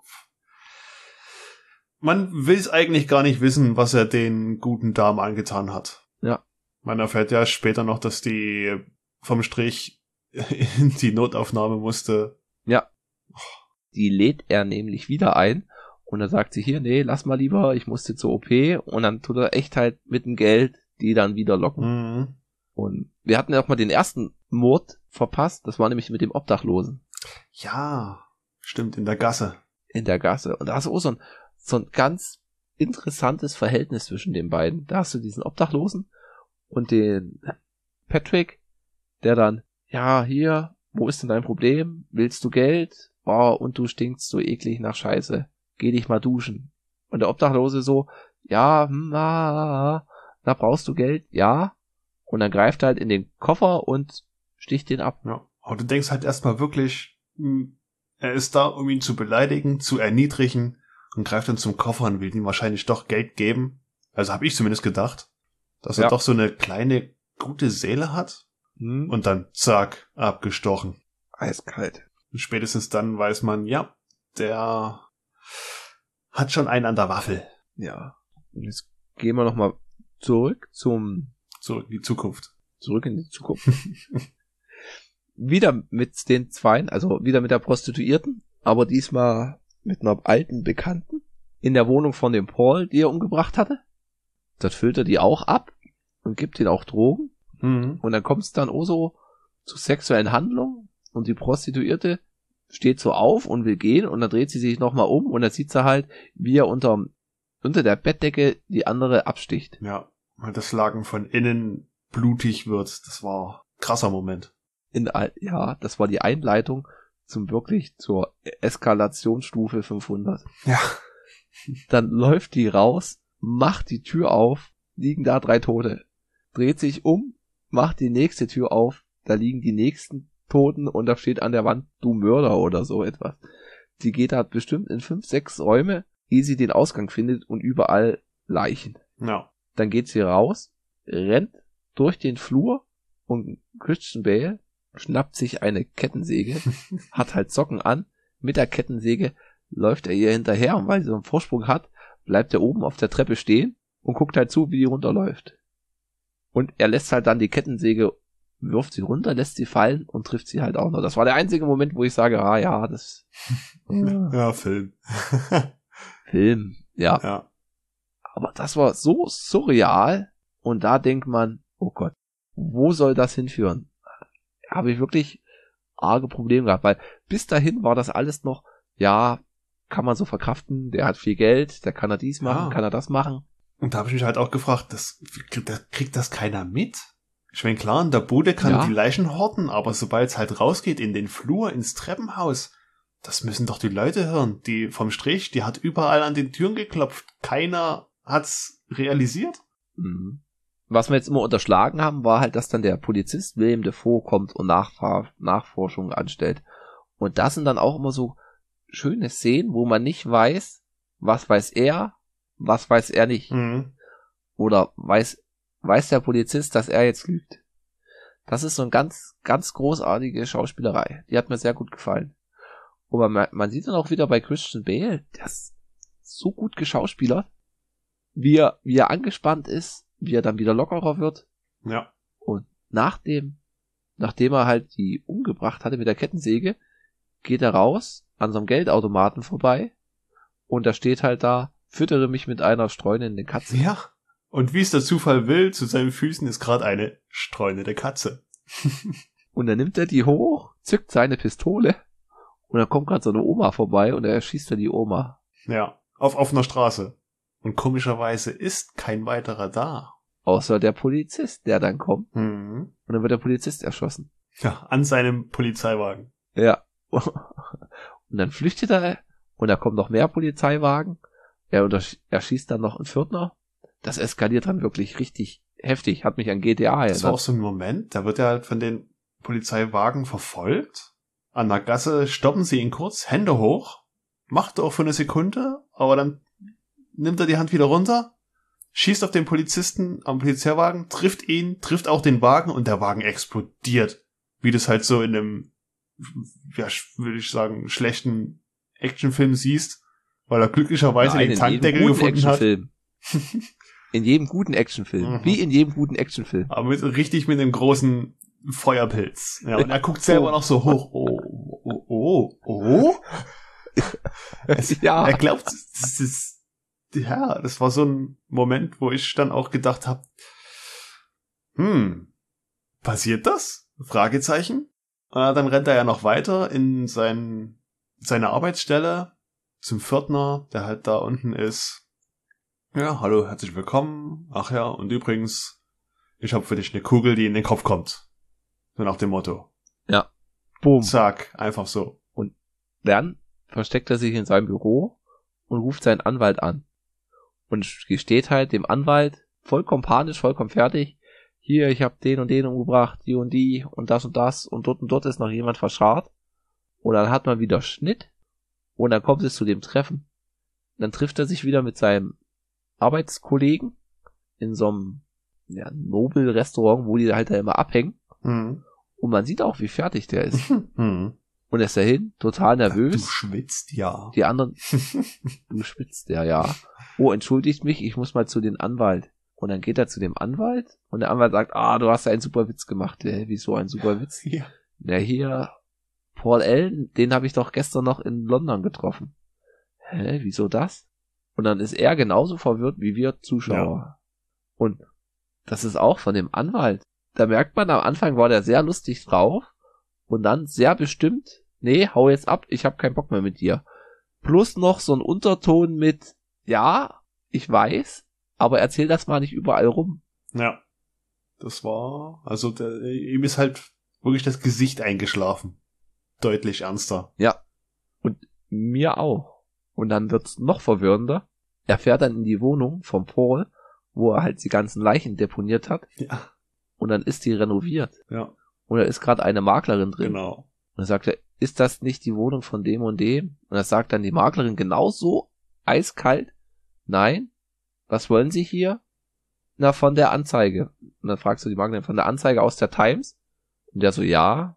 Man will es eigentlich gar nicht wissen, was er den guten Damen angetan hat. Ja. Man erfährt ja später noch, dass die vom Strich (laughs) in die Notaufnahme musste. Die lädt er nämlich wieder ein. Und dann sagt sie hier, nee, lass mal lieber, ich musste zur OP. Und dann tut er echt halt mit dem Geld die dann wieder locken. Mhm. Und wir hatten ja auch mal den ersten Mord verpasst. Das war nämlich mit dem Obdachlosen Ja, stimmt, in der Gasse. in der Gasse. Und da hast du auch so ein, so ein ganz interessantes Verhältnis zwischen den beiden. Da hast du diesen Obdachlosen und den Patrick, der dann, ja, hier, wo ist denn dein Problem? Willst du Geld? Oh, und du stinkst so eklig nach Scheiße. Geh dich mal duschen. Und der Obdachlose so, ja, hm, ah, da brauchst du Geld, ja. Und dann greift er halt in den Koffer und sticht den ab. Ja. Aber du denkst halt erstmal wirklich, hm, er ist da, um ihn zu beleidigen, zu erniedrigen und greift dann zum Koffer und will ihm wahrscheinlich doch Geld geben. Also habe ich zumindest gedacht, dass er Ja. doch so eine kleine gute Seele hat Hm, und dann zack, abgestochen. eiskalt. Und spätestens dann weiß man, ja, der hat schon einen an der Waffel. Ja. Und jetzt gehen wir nochmal zurück zum, So in die Zukunft. zurück in die Zukunft. (laughs) wieder mit den Zweien, also wieder mit der Prostituierten, aber diesmal mit einer alten Bekannten in der Wohnung von dem Paul, die er umgebracht hatte. Dort füllt er die auch ab und gibt ihnen auch Drogen. Mhm. Und dann kommt es dann auch so zu sexuellen Handlungen und die Prostituierte steht so auf und will gehen und dann dreht sie sich nochmal um und dann sieht sie halt, wie er unter, unter der Bettdecke die andere absticht. Ja, weil das Lagen von innen blutig wird. Das war ein krasser Moment. In, ja, das war die Einleitung zum wirklich zur Eskalationsstufe 500. Ja. (laughs) Dann läuft die raus, macht die Tür auf, liegen da drei Tote. Dreht sich um, macht die nächste Tür auf, da liegen die nächsten Toten und da steht an der Wand, du Mörder oder so etwas. Die geht da bestimmt in fünf, sechs Räume, ehe sie den Ausgang findet und überall Leichen. Ja. Dann geht sie raus, rennt durch den Flur und Christian Bale schnappt sich eine Kettensäge, (laughs) hat halt Socken an, mit der Kettensäge läuft er ihr hinterher und weil sie so einen Vorsprung hat, bleibt er oben auf der Treppe stehen und guckt halt zu, wie die runterläuft. Und er lässt halt dann die Kettensäge, wirft sie runter, lässt sie fallen und trifft sie halt auch noch. Das war der einzige Moment, wo ich sage, ah ja, das. (laughs) Ja, Film. (laughs) Film, ja. ja. Aber das war so surreal und da denkt man, oh Gott, wo soll das hinführen? Habe ich wirklich arge Probleme gehabt, weil bis dahin war das alles noch, ja, kann man so verkraften, der hat viel Geld, der kann er dies machen, Ja. kann er das machen. Und da habe ich mich halt auch gefragt, das, das kriegt das keiner mit? Ich meine, klar, in der Bude kann Ja. die Leichen horten, aber sobald es halt rausgeht in den Flur, ins Treppenhaus, das müssen doch die Leute hören. Die vom Strich, die hat überall an den Türen geklopft. Keiner hat's realisiert. Mhm. Was wir jetzt immer unterschlagen haben, war halt, dass dann der Polizist William Defoe kommt und Nachfahr Nachforschungen anstellt. Und das sind dann auch immer so schöne Szenen, wo man nicht weiß, was weiß er, was weiß er nicht. Mhm. Oder weiß, weiß der Polizist, dass er jetzt lügt. Das ist so ein ganz, ganz großartige Schauspielerei. Die hat mir sehr gut gefallen. Und man, man sieht dann auch wieder bei Christian Bale, der ist so gut geschauspielert, wie er, wie er angespannt ist, wie er dann wieder lockerer wird. Ja. Und nachdem, nachdem er halt die umgebracht hatte mit der Kettensäge, geht er raus an so einem Geldautomaten vorbei und da steht halt da, füttere mich mit einer streunenden Katze. Ja. Und wie es der Zufall will, zu seinen Füßen ist gerade eine streunende Katze. (laughs) Und dann nimmt er die hoch, zückt seine Pistole und dann kommt gerade so eine Oma vorbei und er erschießt dann die Oma. Ja. Auf offener Straße. Und komischerweise ist kein weiterer da. Außer der Polizist, der dann kommt Mhm. und dann wird der Polizist erschossen. Ja, an seinem Polizeiwagen. Ja. (laughs) Und dann flüchtet er und da kommen noch mehr Polizeiwagen. Er erschießt dann noch einen Viertner. Das eskaliert dann wirklich richtig heftig. Hat mich an GTA Das war auch erinnert. so ein Moment, da wird er halt von den Polizeiwagen verfolgt. An der Gasse stoppen sie ihn kurz, Hände hoch, macht er auch für eine Sekunde, aber dann nimmt er die Hand wieder runter, schießt auf den Polizisten am Polizeiwagen, trifft ihn, trifft auch den Wagen und der Wagen explodiert. Wie das halt so in einem, ja, würde ich sagen, schlechten Actionfilm siehst, weil er glücklicherweise Nein, den Tankdeckel gefunden hat. (laughs) In jedem guten Actionfilm. Mhm. Wie in jedem guten Actionfilm. Aber mit, richtig mit einem großen Feuerpilz. Ja, und er guckt selber Oh. noch so hoch. Oh, oh, oh, oh. Es, (laughs) ja. Er glaubt, das ist, ja, das war so ein Moment, wo ich dann auch gedacht habe, hm, passiert das? Fragezeichen. Äh, dann rennt er ja noch weiter in sein, seine Arbeitsstelle zum Pförtner, der halt da unten ist. Ja, hallo, herzlich willkommen. Ach ja, und übrigens, ich habe für dich eine Kugel, die in den Kopf kommt. So nach dem Motto. Boom. Zack, einfach so. Dann versteckt er sich in seinem Büro und ruft seinen Anwalt an. Und gesteht halt dem Anwalt vollkommen panisch, vollkommen fertig. Hier, ich habe den und den umgebracht, die und die und das und das und dort und dort ist noch jemand verscharrt. Und dann hat man wieder Schnitt und dann kommt es zu dem Treffen. Dann trifft er sich wieder mit seinem Arbeitskollegen in so einem ja, Nobel-Restaurant, wo die halt da immer abhängen. Mhm. Und man sieht auch, wie fertig der ist. (laughs) Mhm. Und er ist dahin, total Du nervös. schwitzt, ja. Die anderen, (laughs) du spitzt ja, ja. Oh, entschuldigt mich, ich muss mal zu den Anwalt. Und dann geht er zu dem Anwalt und der Anwalt sagt, ah, du hast einen super Witz gemacht. Hä, wieso ein super Witz? (laughs) ja. Na hier, Paul Allen, den habe ich doch gestern noch in London getroffen. Hä, wieso das? Und dann ist er genauso verwirrt wie wir Zuschauer. Und das ist auch von dem Anwalt. Da merkt man, am Anfang war der sehr lustig drauf und dann sehr bestimmt, nee, hau jetzt ab, ich hab keinen Bock mehr mit dir. Plus noch so ein Unterton mit, ja, ich weiß, aber erzähl das mal nicht überall rum. Ja. Das war, also der, ihm ist halt wirklich das Gesicht eingeschlafen. Deutlich ernster. Ja. Und mir auch. Und dann wird's noch verwirrender. Er fährt dann in die Wohnung vom Paul, wo er halt die ganzen Leichen deponiert hat. Ja. Und dann ist die renoviert. Ja, Und da ist gerade eine Maklerin drin. genau. Und dann sagt er, ist das nicht die Wohnung von dem und dem? Und das sagt dann die Maklerin genauso eiskalt. Nein. Was wollen Sie hier? Na, von der Anzeige. Und dann fragst du die Maklerin, von der Anzeige aus der Times? Und der so, ja.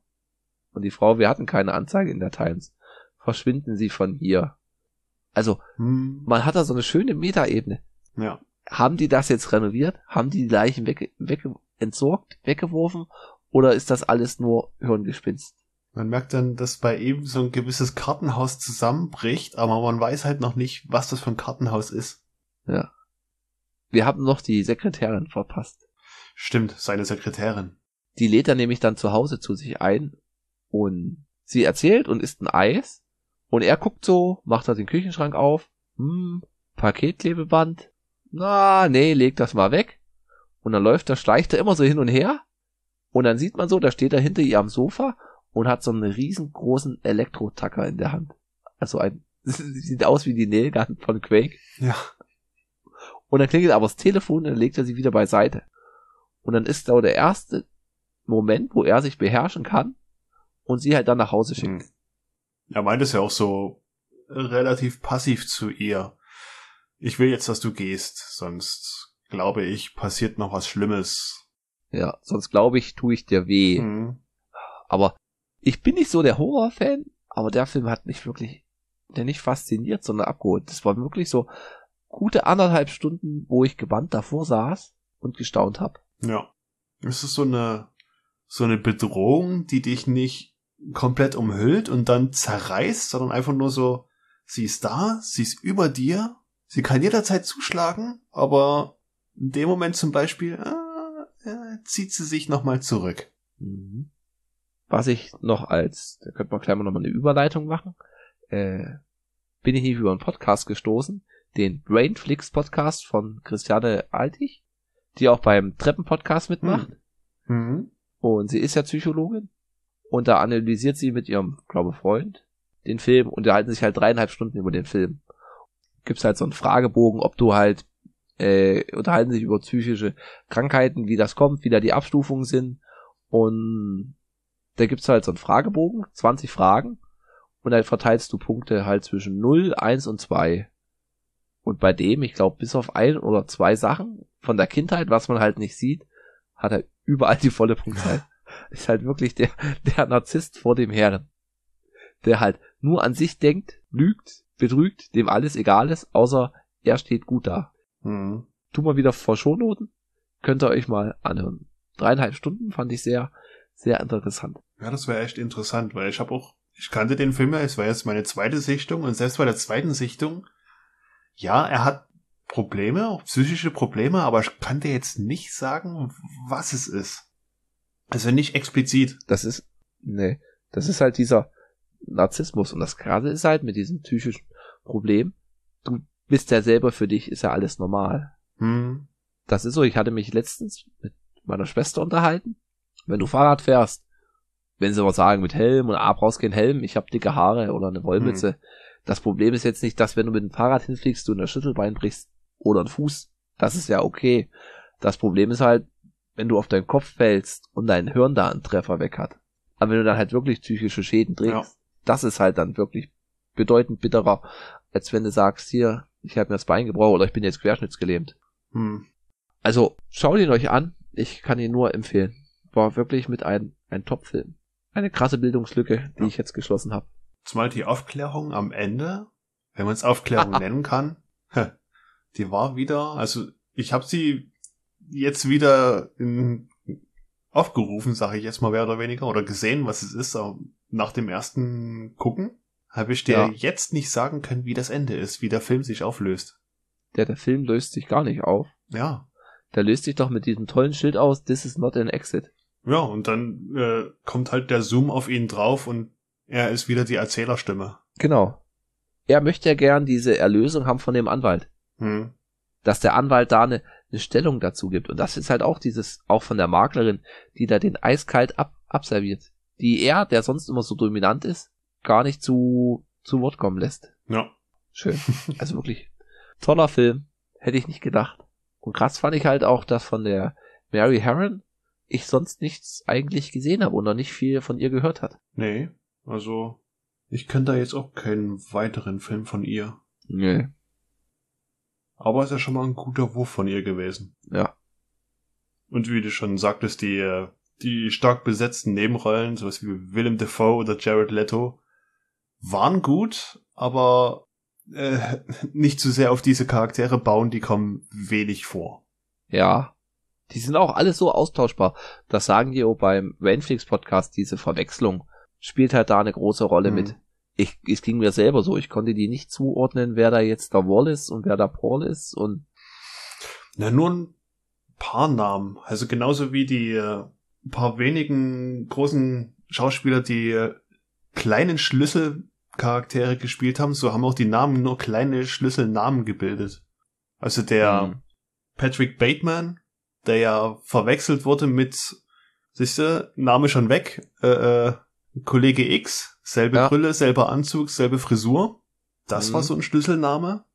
Und die Frau, wir hatten keine Anzeige in der Times. Verschwinden Sie von hier. Also, Hm. man hat da so eine schöne Metaebene. Ja. Haben die das jetzt renoviert? Haben die die Leichen wegge wegge entsorgt, weggeworfen? Oder ist das alles nur Hirngespinst? Man merkt dann, dass bei ihm so ein gewisses Kartenhaus zusammenbricht, aber man weiß halt noch nicht, was das für ein Kartenhaus ist. Ja. Wir haben noch die Sekretärin verpasst. Stimmt, seine Sekretärin. Die lädt er nämlich dann zu Hause zu sich ein und sie erzählt und isst ein Eis und er guckt so, macht da den Küchenschrank auf, hm, Paketklebeband, na, nee, leg das mal weg. Und dann läuft er, schleicht er immer so hin und her und dann sieht man so, da steht er hinter ihr am Sofa und hat so einen riesengroßen Elektrotacker in der Hand. Also ein, (laughs) sieht aus wie die Nailgun von Quake. Ja. Und dann klingelt aber das Telefon und dann legt er sie wieder beiseite. Und dann ist da der erste Moment, wo er sich beherrschen kann und sie halt dann nach Hause schickt. Hm. Er meint es ja auch so relativ passiv zu ihr. Ich will jetzt, dass du gehst, sonst glaube ich, passiert noch was Schlimmes. Ja, sonst glaube ich, tue ich dir weh. Hm. Aber ich bin nicht so der Horrorfan, aber der Film hat mich wirklich, der nicht fasziniert, sondern abgeholt. Das war wirklich so gute anderthalb Stunden, wo ich gebannt davor saß und gestaunt habe. Ja. Es ist so eine, so eine Bedrohung, die dich nicht komplett umhüllt und dann zerreißt, sondern einfach nur so, sie ist da, sie ist über dir, sie kann jederzeit zuschlagen, aber in dem Moment zum Beispiel äh, äh, zieht sie sich nochmal zurück. Mhm. Was ich noch als, da könnte man gleich mal nochmal eine Überleitung machen, äh, bin ich nicht über einen Podcast gestoßen, den Brainflix Podcast von Christiane Altig, die auch beim Treppen-Podcast mitmacht. Mhm. Und sie ist ja Psychologin. Und da analysiert sie mit ihrem, glaube Freund den Film und unterhalten sich halt dreieinhalb Stunden über den Film. Gibt's halt so einen Fragebogen, ob du halt, äh, unterhalten sich über psychische Krankheiten, wie das kommt, wie da die Abstufungen sind. Und da gibt's halt so einen Fragebogen, 20 Fragen. Und dann verteilst du Punkte halt zwischen 0, 1 und 2. Und bei dem, ich glaube, bis auf ein oder zwei Sachen von der Kindheit, was man halt nicht sieht, hat er überall die volle Punktzahl. (laughs) Ist halt wirklich der, (laughs) der Narzisst vor dem Herren. Der halt nur an sich denkt, lügt, betrügt, dem alles egal ist, außer er steht gut da. Mhm. Tu mal wieder vor Shownoten. Könnt ihr euch mal anhören. Dreieinhalb Stunden fand ich sehr, sehr interessant. Ja, das wäre echt interessant, weil ich habe auch, ich kannte den Film ja, es war jetzt meine zweite Sichtung und selbst bei der zweiten Sichtung, ja, er hat Probleme, auch psychische Probleme, aber ich kann dir jetzt nicht sagen, was es ist. Also nicht explizit. Das ist, nee, das ist halt dieser Narzissmus. Und das gerade ist halt mit diesem psychischen Problem. Du bist ja selber für dich, ist ja alles normal. Hm. Das ist so, ich hatte mich letztens mit meiner Schwester unterhalten. Wenn du Fahrrad fährst, wenn sie aber sagen, mit Helm und A brauchst keinen Helm, ich habe dicke Haare oder eine Wollmütze. Das Problem ist jetzt nicht, dass wenn du mit dem Fahrrad hinfliegst, du ein Schüttelbein brichst oder einen Fuß. Das ist ja okay. Das Problem ist halt, wenn du auf deinen Kopf fällst und dein Hirn da einen Treffer weg hat. Aber wenn du dann halt wirklich psychische Schäden trägst, Ja. das ist halt dann wirklich bedeutend bitterer, als wenn du sagst, hier, ich habe mir das Bein gebrochen oder ich bin jetzt querschnittsgelähmt. Hm. Also schaut ihn euch an. Ich kann ihn nur empfehlen. War wirklich mit ein, ein Top-Film. Eine krasse Bildungslücke, die Ja. ich jetzt geschlossen habe. Zumal die Aufklärung am Ende, wenn man es Aufklärung (laughs) nennen kann, (laughs) die war wieder, also ich habe sie jetzt wieder in, aufgerufen, sage ich jetzt mal mehr oder weniger, oder gesehen, was es ist, aber nach dem ersten Gucken habe ich dir Ja. jetzt nicht sagen können, wie das Ende ist, wie der Film sich auflöst. Der, der Film löst sich gar nicht auf. Ja. Der löst sich doch mit diesem tollen Schild aus, this is not an exit. Ja, und dann äh, kommt halt der Zoom auf ihn drauf und er ist wieder die Erzählerstimme. Genau. Er möchte ja gern diese Erlösung haben von dem Anwalt. Hm. Dass der Anwalt da eine, eine Stellung dazu gibt. Und das ist halt auch dieses, auch von der Maklerin, die da den eiskalt ab, abserviert. Die er, der sonst immer so dominant ist, gar nicht zu, zu Wort kommen lässt. Ja. Schön. (laughs) Also wirklich toller Film. Hätte ich nicht gedacht. Und krass fand ich halt auch, dass von der Mary Herron ich sonst nichts eigentlich gesehen habe und noch nicht viel von ihr gehört hat. Nee, also ich kenne da jetzt auch keinen weiteren Film von ihr. Nee. Aber ist ja schon mal ein guter Wurf von ihr gewesen. Ja. Und wie du schon sagtest, die, äh, die stark besetzten Nebenrollen, sowas wie Willem Dafoe oder Jared Leto, waren gut, aber äh, (laughs) nicht zu sehr auf diese Charaktere bauen, die kommen wenig vor. Ja. Die sind auch alle so austauschbar. Das sagen die auch beim Rainflix Podcast, diese Verwechslung spielt halt da eine große Rolle mhm. mit. Ich, es ging mir selber so, ich konnte die nicht zuordnen, wer da jetzt der Wall ist und wer da Paul ist und. Na, nur ein paar Namen. Also genauso wie die äh, paar wenigen großen Schauspieler, die äh, kleinen Schlüsselcharaktere gespielt haben, so haben auch die Namen nur kleine Schlüsselnamen gebildet. Also der mhm. Patrick Bateman, der ja verwechselt wurde mit, siehste, Name schon weg, äh, äh, Kollege X, selbe ja. Brille, selber Anzug, selbe Frisur. Das mhm. war so ein Schlüsselname.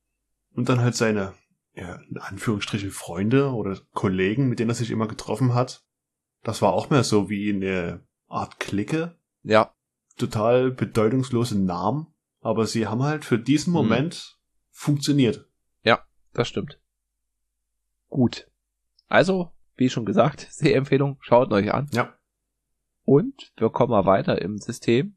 Und dann halt seine, ja, in Anführungsstrichen Freunde oder Kollegen, mit denen er sich immer getroffen hat. Das war auch mehr so wie eine Art Clique. Ja. Total bedeutungslose Namen. Aber sie haben halt für diesen mhm. Moment mhm. funktioniert. Ja, das stimmt. Gut. Also, wie schon gesagt, (laughs) Sehempfehlung, schaut euch an. Ja. Und wir kommen mal weiter im System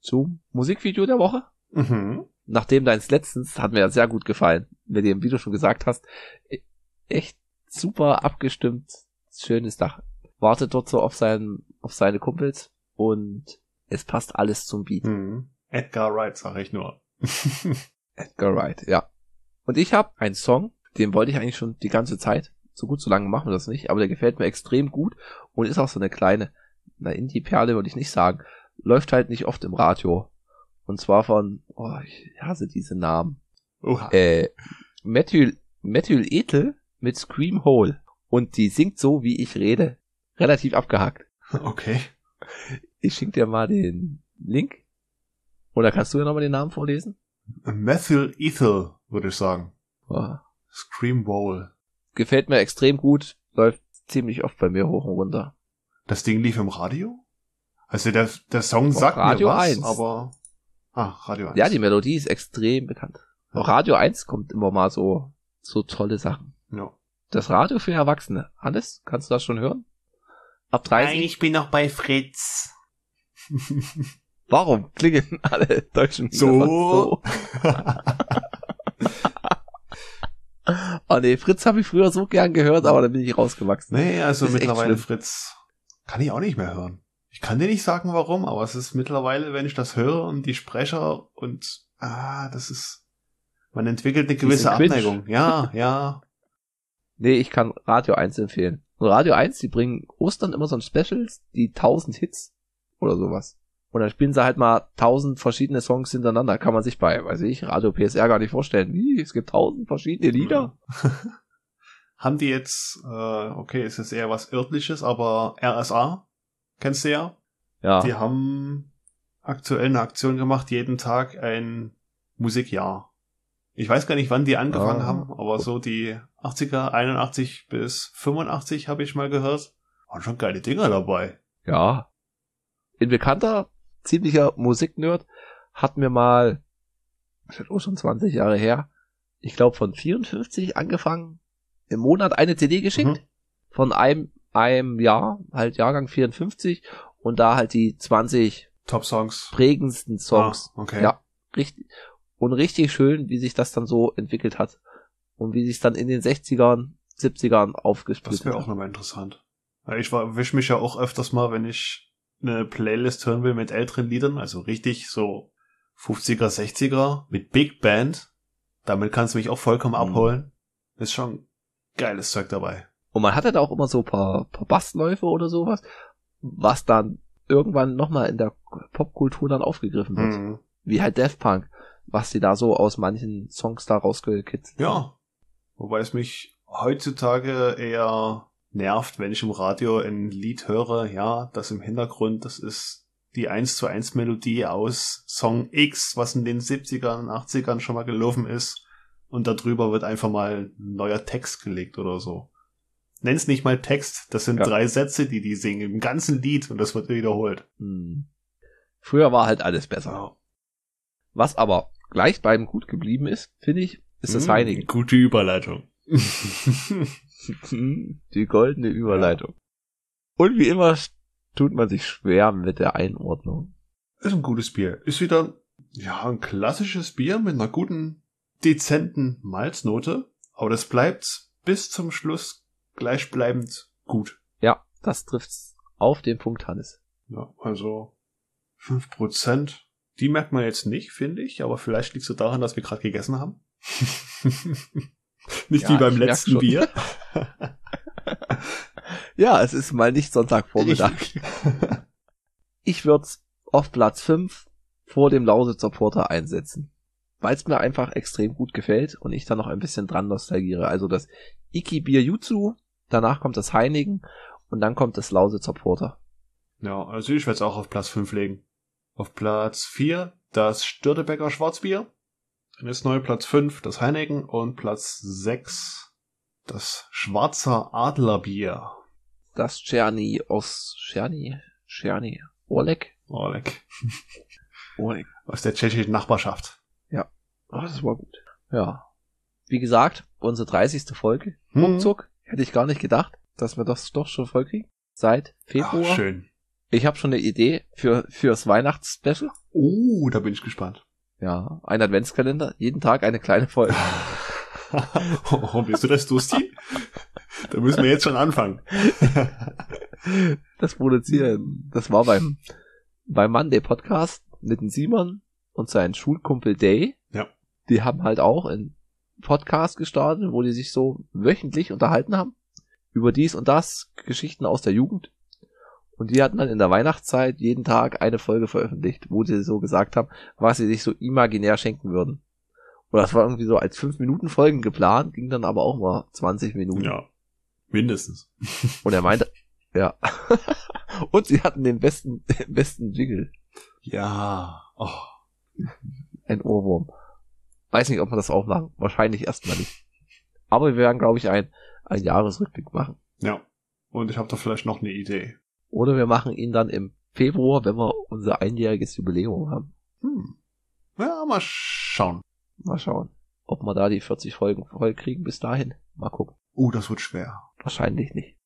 zum Musikvideo der Woche. Mhm. Nachdem deins letztens hat mir ja sehr gut gefallen, mit dem, wie du schon gesagt hast, e-, echt super abgestimmt, schönes Dach. Wartet dort so auf seinen, auf seine Kumpels und es passt alles zum Beat. Mhm. Edgar Wright, sag ich nur. (laughs) Edgar Wright, ja. Und ich habe einen Song, den wollte ich eigentlich schon die ganze Zeit. So gut, so lange machen wir das nicht, aber der gefällt mir extrem gut und ist auch so eine kleine na, Indie-Perle würde ich nicht sagen, läuft halt nicht oft im Radio. Und zwar von, oh, ich hasse diese Namen. Oha. Äh, Matthew, Matthew Ethel mit Scream Hole. Und die singt so, wie ich rede. Relativ abgehackt. Okay. Ich schicke dir mal den Link. Oder kannst du ja nochmal den Namen vorlesen? Matthew Ethel, würde ich sagen. Oh. Scream Bowl. Gefällt mir extrem gut. Läuft ziemlich oft bei mir hoch und runter. Das Ding lief im Radio? Also der, der Song Auch sagt Radio mir was, 1. aber... Ah, Radio 1. Ja, die Melodie ist extrem bekannt. Ja. Auch Radio 1 kommt immer mal so, so tolle Sachen. Ja. Das Radio für Erwachsene. Hannes, kannst du das schon hören? Ab 30? Nein, ich bin noch bei Fritz. (laughs) Warum klingen alle Deutschen so? so? (laughs) oh nee, Fritz habe ich früher so gern gehört, aber dann bin ich rausgewachsen. Nee, also mittlerweile Fritz kann ich auch nicht mehr hören. Ich kann dir nicht sagen, warum, aber es ist mittlerweile, wenn ich das höre und die Sprecher und ah, das ist, man entwickelt eine gewisse Abneigung. Ja, ja. (laughs) Nee, ich kann Radio 1 empfehlen. Und Radio 1, die bringen Ostern immer so ein Specials, die 1000 Hits oder sowas. Und dann spielen sie halt mal 1000 verschiedene Songs hintereinander. Kann man sich bei, weiß ich, Radio PSR gar nicht vorstellen. Wie, es gibt 1000 verschiedene Lieder? (laughs) Haben die jetzt, äh, okay, es ist eher was örtliches, aber RSA, kennst du ja? Ja. Die haben aktuell eine Aktion gemacht, jeden Tag ein Musikjahr. Ich weiß gar nicht, wann die angefangen ah. haben, aber so die 80er, 81 bis 85 habe ich mal gehört. Waren schon geile Dinger dabei. Ja. Ein bekannter, ziemlicher Musiknerd hat mir mal, das ist auch schon 20 Jahre her, ich glaube von 54 angefangen, im Monat eine CD geschickt. Mhm. Von einem, einem Jahr, halt Jahrgang 54 und da halt die 20 Top Songs. Prägendsten Songs. Ah, okay. Ja, richtig. Und richtig schön, wie sich das dann so entwickelt hat. Und wie sich dann in den 60ern, 70ern aufgesplittet hat. Das wäre auch nochmal interessant. Ich wisch mich ja auch öfters mal, wenn ich eine Playlist hören will mit älteren Liedern, also richtig so 50er, 60er mit Big Band. Damit kannst du mich auch vollkommen mhm. abholen. Ist schon geiles Zeug dabei. Und man hatte da auch immer so paar, paar Bassläufe oder sowas, was dann irgendwann nochmal in der Popkultur dann aufgegriffen wird. Mhm. Wie halt Death Punk, was sie da so aus manchen Songs da rausgekitzelt Ja. Haben. Wobei es mich heutzutage eher nervt, wenn ich im Radio ein Lied höre, ja, das im Hintergrund, das ist die 1 zu 1 Melodie aus Song X, was in den 70ern, 80ern schon mal gelaufen ist und darüber wird einfach mal ein neuer Text gelegt oder so. Nenn's nicht mal Text, das sind ja. drei Sätze, die die singen im ganzen Lied und das wird wiederholt. Hm. Früher war halt alles besser. Was aber gleich beim gut geblieben ist, finde ich, ist das hm, Heineken. Gute Überleitung. (laughs) die goldene Überleitung. Ja. Und wie immer tut man sich schwer mit der Einordnung. Ist ein gutes Bier. Ist wieder Ja, ein klassisches Bier mit einer guten, dezenten Malznote. Aber das bleibt bis zum Schluss gleichbleibend gut. Ja, das trifft's auf den Punkt, Hannes. Ja, also fünf Prozent. Die merkt man jetzt nicht, finde ich, aber vielleicht liegt es daran, dass wir gerade gegessen haben. (laughs) nicht ja, wie beim letzten Bier. (laughs) ja, es ist mal nicht Sonntagvormittag. Ich, (laughs) ich würde auf Platz 5 vor dem Lausitzer Porter einsetzen. Weil es mir einfach extrem gut gefällt und ich da noch ein bisschen dran nostalgiere. Also das Iki Bier Jutsu, danach kommt das Heinigen und dann kommt das Lausitzer Porter. Ja, also ich werde es auch auf Platz 5 legen. Auf Platz 4 das Störtebecker Schwarzbier. Dann ist neu Platz 5 das Heineken und Platz 6 das Schwarzer Adlerbier. Das Czerny aus Czerny, Czerny, Oleg? Oleg. (laughs) Oleg. Aus der tschechischen Nachbarschaft. Ja. Ach, das war gut. Ja. Wie gesagt, unsere 30. Folge. Hm. Ruckzuck. Hätte ich gar nicht gedacht, dass wir das doch schon voll kriegen. Seit Februar. Ach, schön. Ich habe schon eine Idee für fürs Weihnachtsspecial. Oh, da bin ich gespannt. Ja, ein Adventskalender, jeden Tag eine kleine Folge. (laughs) oh, bist du das Dusti? da müssen wir jetzt schon anfangen. das Produzieren, das war beim beim Monday Podcast mit dem Simon und seinem Schulkumpel Day. Ja. Die haben halt auch einen Podcast gestartet, wo die sich so wöchentlich unterhalten haben über dies und das, Geschichten aus der Jugend. Und die hatten dann in der Weihnachtszeit jeden Tag eine Folge veröffentlicht, wo sie so gesagt haben, was sie sich so imaginär schenken würden. Und das war irgendwie so als 5 Minuten Folgen geplant, ging dann aber auch mal 20 Minuten. Ja. Mindestens. (laughs) Und er meinte, ja. (laughs) und sie hatten den besten, den besten Jingle. Ja. Oh. Ein Ohrwurm. Weiß nicht, ob wir das auch machen. Wahrscheinlich erstmal nicht. Aber wir werden, glaube ich, ein, ein Jahresrückblick machen. Ja. Und ich habe da vielleicht noch eine Idee. Oder wir machen ihn dann im Februar, wenn wir unser einjähriges Jubiläum haben. Hm. Ja, mal schauen. Mal schauen. Ob wir da die 40 Folgen voll kriegen bis dahin. Mal gucken. Oh, das wird schwer. Wahrscheinlich nicht.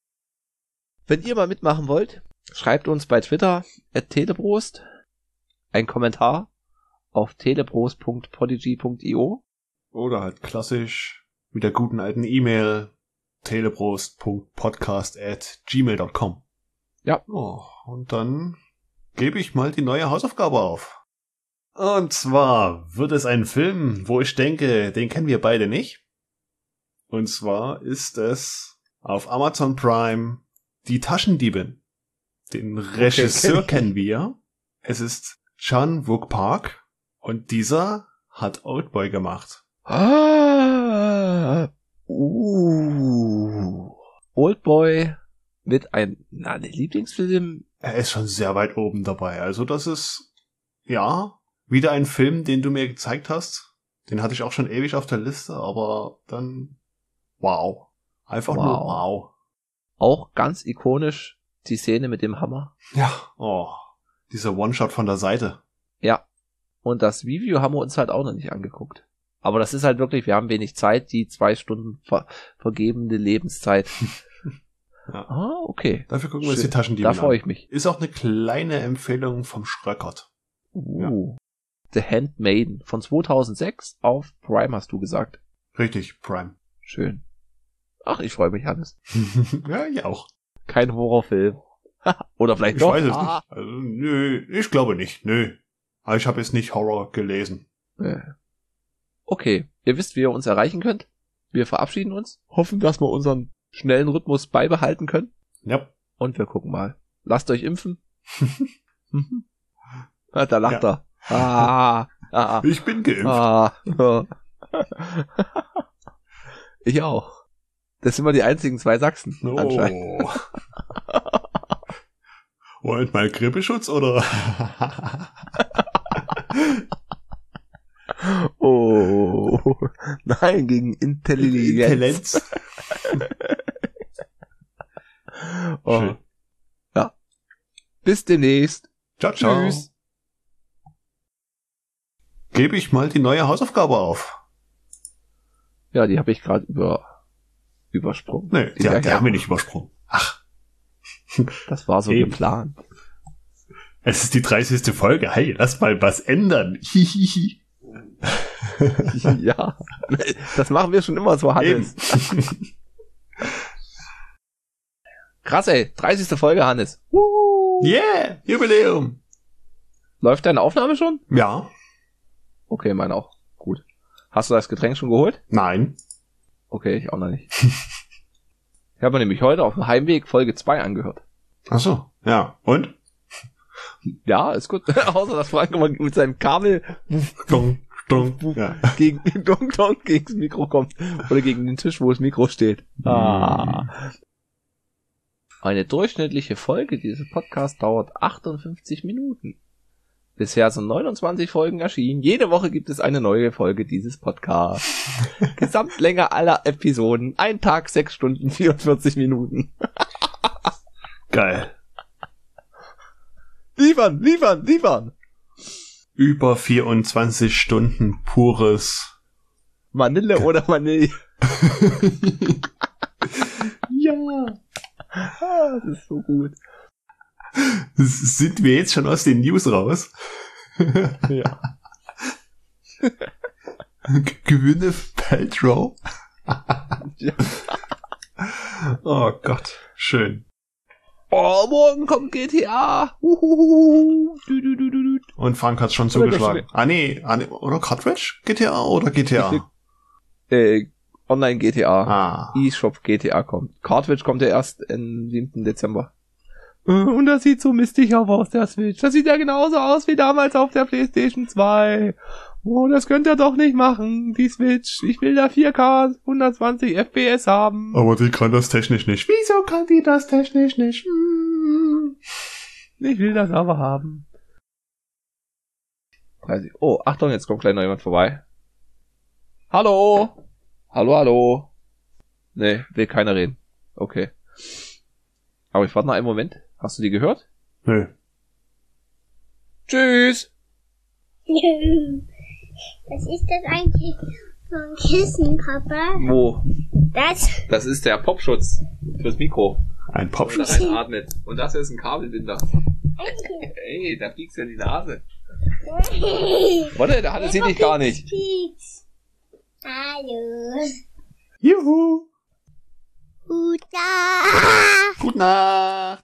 Wenn ihr mal mitmachen wollt, schreibt uns bei Twitter at teleprost ein Kommentar auf teleprost.podigy.io oder halt klassisch mit der guten alten E-Mail teleprost.podcast at gmail.com. Ja. Oh, und dann gebe ich mal die neue Hausaufgabe auf. Und zwar wird es ein Film, wo ich denke, den kennen wir beide nicht. Und zwar ist es auf Amazon Prime Die Taschendiebin. Den Regisseur okay, kennen wir. Es ist Chan Wook Park und dieser hat Oldboy gemacht. Ah, uh, Oldboy mit ein, na, Lieblingsfilm. Er ist schon sehr weit oben dabei. Also das ist, ja, wieder ein Film, den du mir gezeigt hast. Den hatte ich auch schon ewig auf der Liste, aber dann, wow. Einfach wow. nur wow. Auch ganz ikonisch die Szene mit dem Hammer. Ja, oh, dieser One-Shot von der Seite. Ja. Und das Review haben wir uns halt auch noch nicht angeguckt. Aber das ist halt wirklich, wir haben wenig Zeit, die zwei Stunden ver vergebene Lebenszeit (laughs) Ja. Ah, okay. Dafür gucken wir uns die Taschendiebe an. Da freue ich mich. Ist auch eine kleine Empfehlung vom Schröckert. Uh. Ja. The Handmaiden von 2006 auf Prime hast du gesagt. Richtig, Prime. Schön. Ach, ich freue mich, Hannes. (laughs) ja, ich auch. Kein Horrorfilm. (laughs) Oder vielleicht ich doch. Ich weiß es ah. nicht. Also, nö, ich glaube nicht. Nö. Aber ich habe jetzt nicht Horror gelesen. Okay, ihr wisst, wie ihr uns erreichen könnt. Wir verabschieden uns. Hoffen, dass wir unseren schnellen Rhythmus beibehalten können. Ja. Und wir gucken mal. Lasst euch impfen. (laughs) ah, da lacht ja. er. Ah, ah, ah, ich bin geimpft. Ah, ah. ich auch. Das sind wir die einzigen zwei Sachsen. Oh. Anscheinend. Wollt mal Grippeschutz oder? (laughs) (laughs) oh. Nein, gegen Intelligenz. Intelligenz. (laughs) Oh. Schön. Ja. Bis demnächst. Ciao, ciao. Tschüss. Gebe ich mal die neue Hausaufgabe auf. Ja, die habe ich gerade über übersprungen. Nee, die, die, die haben wir nicht übersprungen. Ach. Das war so Eben. geplant. Es ist die 30. Folge. Hey, lass mal was ändern. Hihihi. (laughs) ja, das machen wir schon immer so, Hannes. Krass, ey. 30. Folge, Hannes. Yeah, Jubiläum. Läuft deine Aufnahme schon? Ja. Okay, meine auch. Gut. Hast du das Getränk schon geholt? Nein. Okay, ich auch noch nicht. ich habe mir nämlich heute auf dem Heimweg Folge 2 angehört. Ach so, ja. Und? Ja, ist gut. (laughs) Außer dass Frank immer mit seinem Kabel Dong, dong, ja. gegen, (laughs) dong, dong, gegen das Mikro kommt. Oder gegen den Tisch, wo das Mikro steht. Ah. Eine durchschnittliche Folge dieses Podcasts dauert 58 Minuten. Bisher sind 29 Folgen erschienen. Jede Woche gibt es eine neue Folge dieses Podcasts. (laughs) Gesamtlänge aller Episoden. Ein Tag, 6 Stunden, 44 Minuten. Geil. Liefern, liefern, liefern. Über 24 Stunden pures. Vanille oder Vanille. (laughs) Ja. Ah, das ist so gut. Sind wir jetzt schon aus den News raus? (laughs) Ja. Gwyneth Paltrow? Ja. Oh Gott, schön. Oh, morgen kommt GTA. Uhuhu. Du, du, du, du, du. Und Frank hat's schon zugeschlagen. Ah nee, ah, nee, oder Cartridge? GTA oder GTA? Äh, Online GTA. Ah. eShop GTA kommt. Cartridge kommt ja erst am 7. Dezember. Äh, Und das sieht so mistig auf aus der Switch. Das sieht ja genauso aus wie damals auf der PlayStation 2. Oh, das könnt ihr doch nicht machen, die Switch. Ich will da 4K 120 FPS haben. Aber die kann das technisch nicht. Wieso kann die das technisch nicht? Hm. Ich will das aber haben. 30. Oh, Achtung, jetzt kommt gleich noch jemand vorbei. Hallo? Hallo, hallo? Nee, will keiner reden. Okay. Aber ich warte noch einen Moment. Hast du die gehört? Nö. Tschüss! (laughs) Was ist das eigentlich für ein Kissen, Papa? Wo? Das? Das ist der Popschutz fürs Mikro. Ein Da Popschutz. reinatmet. Und das ist ein Kabelbinder. Ey, da piekst ja die Nase. Warte, der Hannes sieht dich gar nicht. Pieks. Hallo. Juhu. Huta. Gute Nacht.